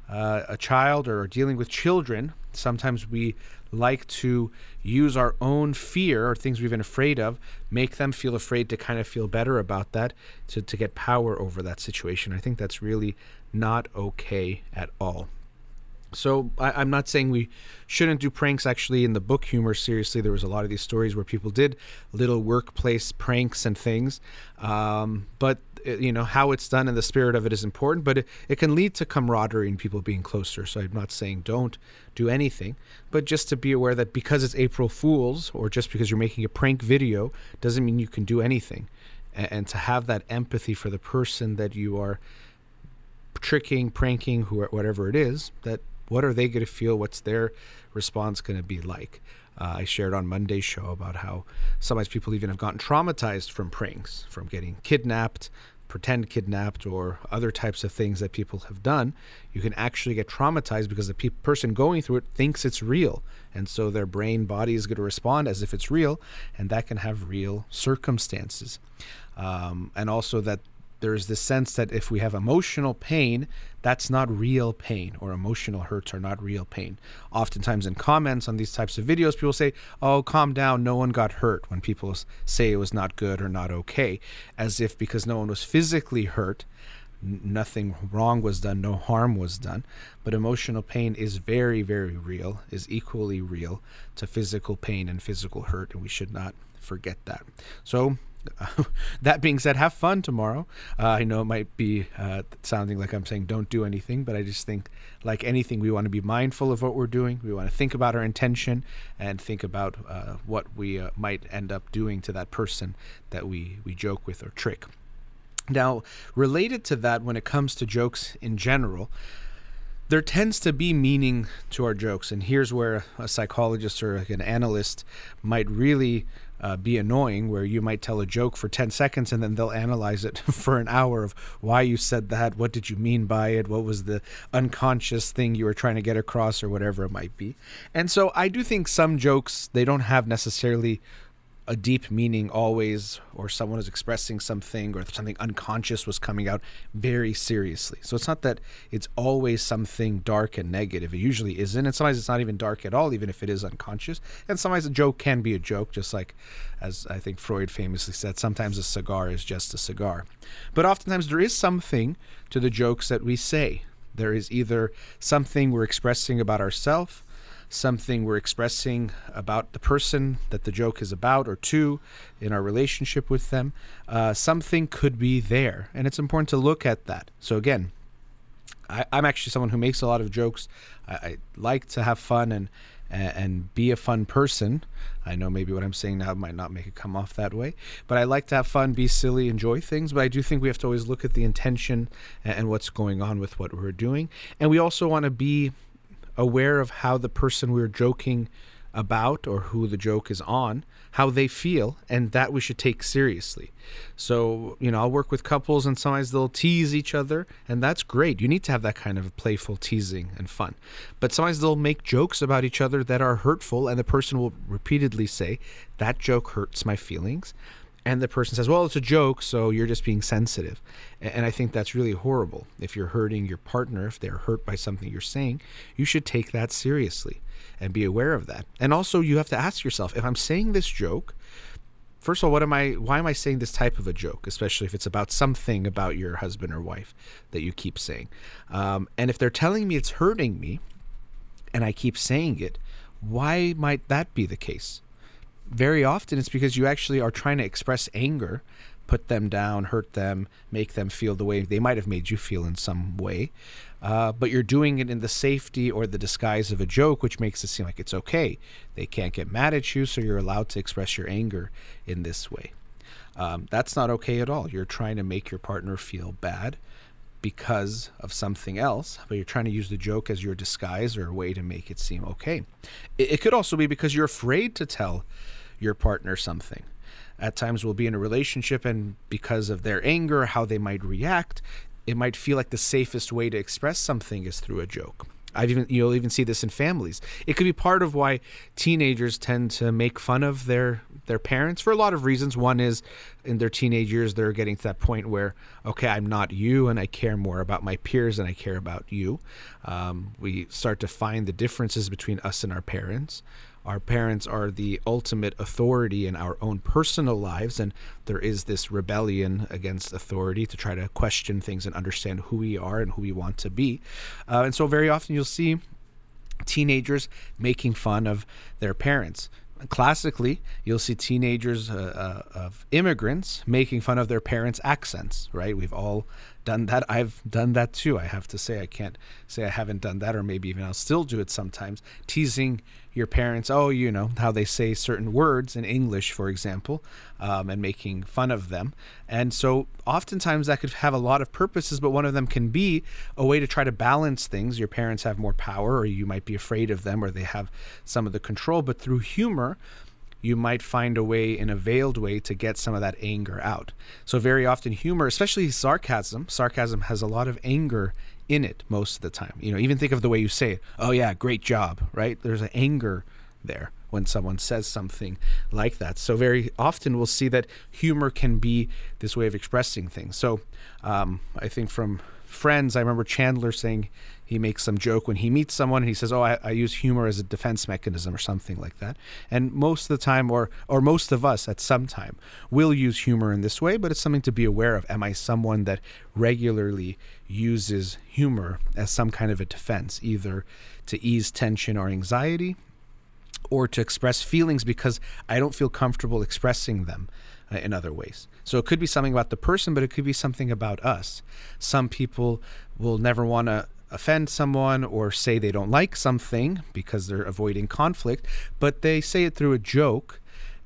uh, a child or are dealing with children. Sometimes we like to use our own fear or things we've been afraid of, make them feel afraid to kind of feel better about that, to, to get power over that situation. I think that's really not okay at all. So I, am not saying we shouldn't do pranks. Actually, in the book Humor Seriously, there was a lot of these stories where people did little workplace pranks and things. Um, but uh, you know how it's done and the spirit of it is important. But it, it can lead to camaraderie and people being closer. So I'm not saying don't do anything, but just to be aware that because it's April Fools or just because you're making a prank video doesn't mean you can do anything. and, and to have that empathy for the person that you are tricking, pranking, whatever it is, that what are they going to feel? What's their response going to be like? Uh, I shared on Monday's show about how sometimes people even have gotten traumatized from pranks, from getting kidnapped, pretend kidnapped, or other types of things that people have done. You can actually get traumatized because the pe- person going through it thinks it's real. And so their brain body is going to respond as if it's real, and that can have real circumstances. Um, and also that there's this sense that if we have emotional pain, that's not real pain, or emotional hurts are not real pain. Oftentimes, in comments on these types of videos, people say, Oh, calm down, no one got hurt, when people say it was not good or not okay, as if because no one was physically hurt, nothing wrong was done, no harm was done. But emotional pain is very, very real, is equally real to physical pain and physical hurt, and we should not forget that. So that being said, have fun tomorrow. Uh, I know it might be uh, sounding like I'm saying don't do anything, but I just think, like anything, we want to be mindful of what we're doing. We want to think about our intention and think about uh, what we uh, might end up doing to that person that we, we joke with or trick. Now, related to that, when it comes to jokes in general, there tends to be meaning to our jokes, and here's where a psychologist or an analyst might really uh, be annoying where you might tell a joke for 10 seconds and then they'll analyze it for an hour of why you said that, what did you mean by it, what was the unconscious thing you were trying to get across, or whatever it might be. And so I do think some jokes, they don't have necessarily a deep meaning always, or someone is expressing something, or something unconscious was coming out very seriously. So it's not that it's always something dark and negative. It usually isn't. And sometimes it's not even dark at all, even if it is unconscious. And sometimes a joke can be a joke, just like, as I think Freud famously said, sometimes a cigar is just a cigar. But oftentimes there is something to the jokes that we say. There is either something we're expressing about ourselves something we're expressing about the person that the joke is about, or two, in our relationship with them, uh, something could be there. And it's important to look at that. So, again, I, am actually someone who makes a lot of jokes. I, I like to have fun and, and and be a fun person. I know maybe what I'm saying now might not make it come off that way, but I like to have fun, be silly, enjoy things. But I do think we have to always look at the intention and, and what's going on with what we're doing, and we also want to be aware of how the person we're joking about or who the joke is on, how they feel, and that we should take seriously. So, you know, I'll work with couples and sometimes they'll tease each other, and that's great. You need to have that kind of playful teasing and fun. But sometimes they'll make jokes about each other that are hurtful, and the person will repeatedly say, That joke hurts my feelings. And the person says, Well, it's a joke, so you're just being sensitive. And I think that's really horrible. If you're hurting your partner, if they're hurt by something you're saying, you should take that seriously and be aware of that. And also, you have to ask yourself if I'm saying this joke, first of all, what am I? Why am I saying this type of a joke, especially if it's about something about your husband or wife that you keep saying? Um, and if they're telling me it's hurting me, and I keep saying it, why might that be the case? Very often, it's because you actually are trying to express anger put them down, hurt them, make them feel the way they might have made you feel in some way. Uh, but you're doing it in the safety or the disguise of a joke, which makes it seem like it's okay. They can't get mad at you, so you're allowed to express your anger in this way. Um, that's not okay at all. You're trying to make your partner feel bad because of something else, but you're trying to use the joke as your disguise or a way to make it seem okay. It, it could also be because you're afraid to tell your partner something at times we'll be in a relationship and because of their anger, how they might react, it might feel like the safest way to express something is through a joke. I've even you'll even see this in families. It could be part of why teenagers tend to make fun of their their parents for a lot of reasons. One is in their teenage years they're getting to that point where okay, I'm not you, and I care more about my peers than I care about you. Um, we start to find the differences between us and our parents our parents are the ultimate authority in our own personal lives, and there is this rebellion against authority to try to question things and understand who we are and who we want to be. Uh, and so, very often, you'll see teenagers making fun of their parents. Classically, you'll see teenagers uh, uh, of immigrants making fun of their parents' accents, right? We've all done that. I've done that too. I have to say, I can't say I haven't done that, or maybe even I'll still do it sometimes. Teasing your parents, oh, you know, how they say certain words in English, for example, um, and making fun of them. And so oftentimes that could have a lot of purposes, but one of them can be a way to try to balance things. Your parents have more power, or you might be afraid of them, or they have some of the control. But through humor, you might find a way, in a veiled way, to get some of that anger out. So, very often, humor, especially sarcasm, sarcasm has a lot of anger in it most of the time. You know, even think of the way you say it. Oh yeah, great job, right? There's an anger there when someone says something like that. So very often we'll see that humor can be this way of expressing things. So um, I think from friends, I remember Chandler saying he makes some joke when he meets someone and he says, "Oh, I, I, use humor as a defense mechanism or something like that." And most of the time, or or most of us at some time, will use humor in this way. But it's something to be aware of. Am I someone that regularly uses humor as some kind of a defense, either to ease tension or anxiety, or to express feelings because I don't feel comfortable expressing them uh, in other ways. So it could be something about the person, but it could be something about us. Some people will never want to offend someone or say they don't like something because they're avoiding conflict, but they say it through a joke.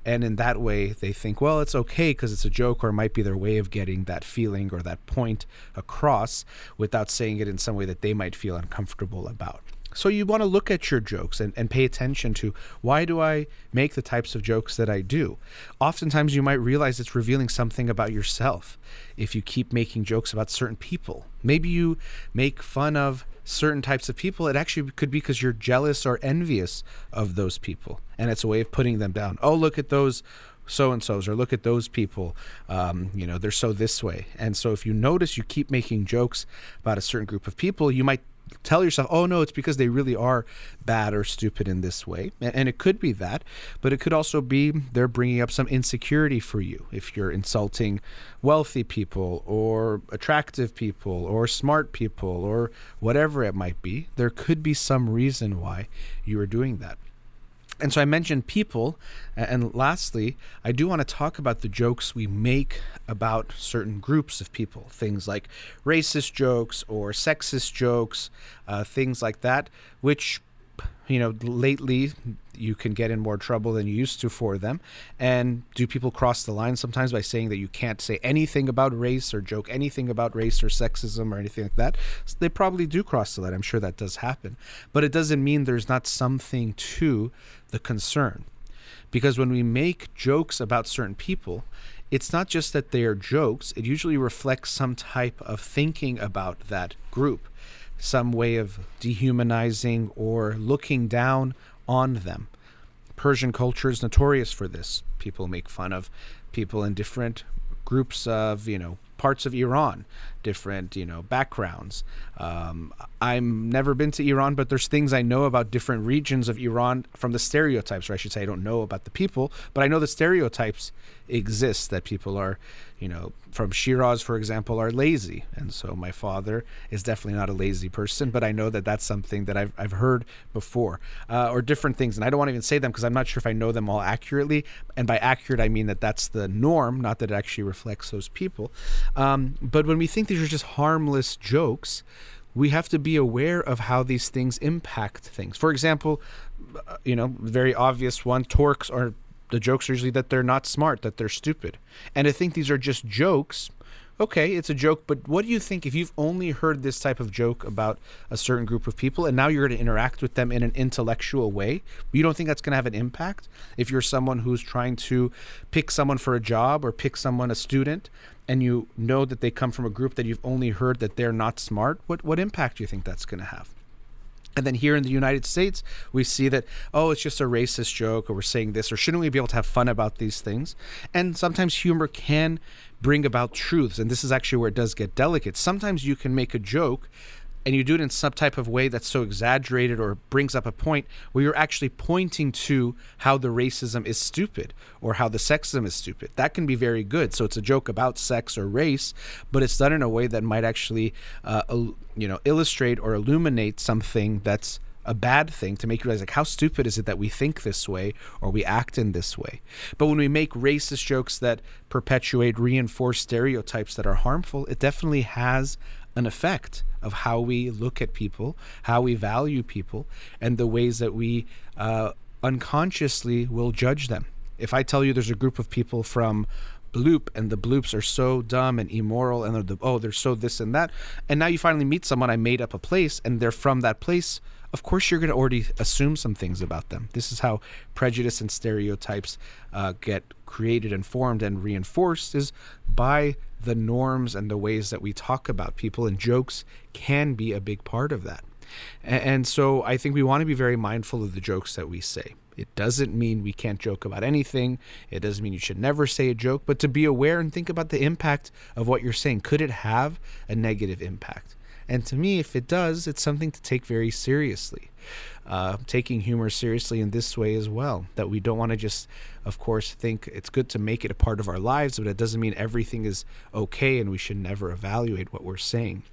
And in that way, they think, well, it's okay because it's a joke, or it might be their way of getting that feeling or that point across without saying it in some way that they might feel uncomfortable about. So you want to look at your jokes and, and pay attention to why do I make the types of jokes that I do? Oftentimes you might realize it's revealing something about yourself if you keep making jokes about certain people. Maybe you make fun of certain types of people. It actually could be because you're jealous or envious of those people. And it's a way of putting them down. Oh, look at those so and so's or look at those people um, you know they're so this way and so if you notice you keep making jokes about a certain group of people you might tell yourself, oh no, it's because they really are bad or stupid in this way. And it could be that, but it could also be they're bringing up some insecurity for you if you're insulting wealthy people or attractive people or smart people or whatever it might be. There could be some reason why you are doing that. And so I mentioned people. And lastly, I do want to talk about the jokes we make about certain groups of people. Things like racist jokes or sexist jokes, uh, things like that, which you know, lately you can get in more trouble than you used to for them. And do people cross the line sometimes by saying that you can't say anything about race or joke anything about race or sexism or anything like that? So they probably do cross the line. I'm sure that does happen. But it doesn't mean there's not something to the concern. Because when we make jokes about certain people, it's not just that they are jokes, it usually reflects some type of thinking about that group some way of dehumanizing or looking down on them. Persian culture is notorious for this. People make fun of people in different groups of, you know, parts of Iran, different, you know, backgrounds. Um, I'm never been to Iran, but there's things I know about different regions of Iran from the stereotypes, or I should say, I don't know about the people, but I know the stereotypes exist that people are, you know, from Shiraz, for example, are lazy. And so my father is definitely not a lazy person, but I know that that's something that I've, I've heard before, uh, or different things. And I don't want to even say them because I'm not sure if I know them all accurately. And by accurate, I mean that that's the norm, not that it actually reflects those people. Um, but when we think these are just harmless jokes, we have to be aware of how these things impact things. For example, uh, you know, very obvious one, Turks are the jokes are usually that they're not smart, that they're stupid. And I think these are just jokes. Okay, it's a joke, but what do you think if you've only heard this type of joke about a certain group of people and now you're going to interact with them in an intellectual way? You don't think that's going to have an impact if you're someone who's trying to pick someone for a job or pick someone a student and you know that they come from a group that you've only heard that they're not smart? What what impact do you think that's going to have? And then here in the United States, we see that, oh, it's just a racist joke, or we're saying this, or shouldn't we be able to have fun about these things? And sometimes humor can bring about truths. And this is actually where it does get delicate. Sometimes you can make a joke and you do it in some type of way that's so exaggerated or brings up a point where you're actually pointing to how the racism is stupid or how the sexism is stupid. That can be very good. So it's a joke about sex or race, but it's done in a way that might actually, uh, you know, illustrate or illuminate something that's a bad thing to make you realize like how stupid is it that we think this way or we act in this way but when we make racist jokes that perpetuate reinforce stereotypes that are harmful it definitely has an effect of how we look at people, how we value people, and the ways that we uh, unconsciously will judge them. If I tell you there's a group of people from bloop and the bloops are so dumb and immoral and they're the, oh they're so this and that and now you finally meet someone i made up a place and they're from that place of course you're going to already assume some things about them this is how prejudice and stereotypes uh, get created and formed and reinforced is by the norms and the ways that we talk about people, and jokes can be a big part of that. And, so I think we want to be very mindful of the jokes that we say. It doesn't mean we can't joke about anything. It doesn't mean you should never say a joke, but to be aware and think about the impact of what you're saying. Could it have a negative impact? And to me, if it does, it's something to take very seriously. Uh, taking humor seriously in this way as well. That we don't want to just, of course, think it's good to make it a part of our lives, but it doesn't mean everything is okay and we should never evaluate what we're saying.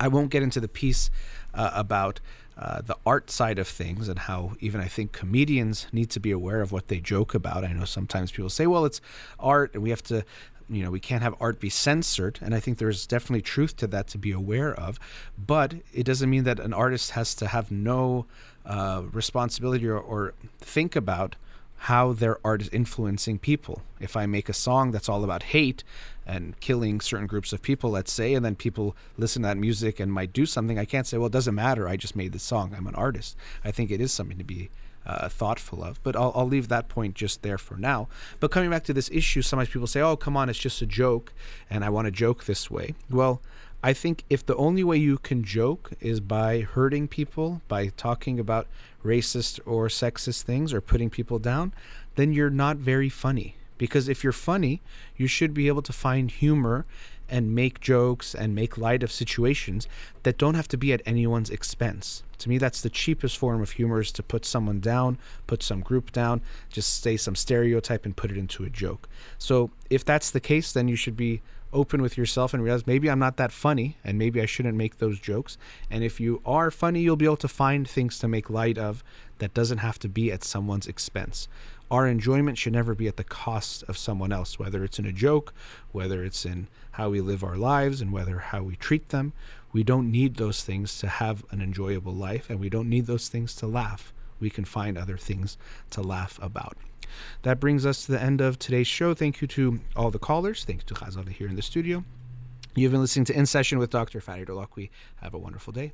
I won't get into the piece uh, about uh, the art side of things and how even I think comedians need to be aware of what they joke about. I know sometimes people say, well, it's art and we have to you know we can't have art be censored and i think there's definitely truth to that to be aware of but it doesn't mean that an artist has to have no uh, responsibility or, or think about how their art is influencing people. If I make a song that's all about hate and killing certain groups of people, let's say, and then people listen to that music and might do something, I can't say, well, it doesn't matter. I just made the song. I'm an artist. I think it is something to be uh, thoughtful of. But I'll, I'll leave that point just there for now. But coming back to this issue, sometimes people say, oh, come on, it's just a joke, and I want to joke this way. Well, I think if the only way you can joke is by hurting people, by talking about racist or sexist things or putting people down, then you're not very funny. Because if you're funny, you should be able to find humor and make jokes and make light of situations that don't have to be at anyone's expense. To me, that's the cheapest form of humor is to put someone down, put some group down, just say some stereotype and put it into a joke. So if that's the case, then you should be open with yourself and realize maybe I'm not that funny and maybe I shouldn't make those jokes. And if you are funny, you'll be able to find things to make light of that doesn't have to be at someone's expense. Our enjoyment should never be at the cost of someone else, whether it's in a joke, whether it's in how we live our lives, and whether how we treat them. We don't need those things to have an enjoyable life, and we don't need those things to laugh. We can find other things to laugh about. That brings us to the end of today's show. Thank you to all the callers. Thank you to Chazal here in the studio. You've been listening to In Session with Dr. Farid Holakouee. Have a wonderful day.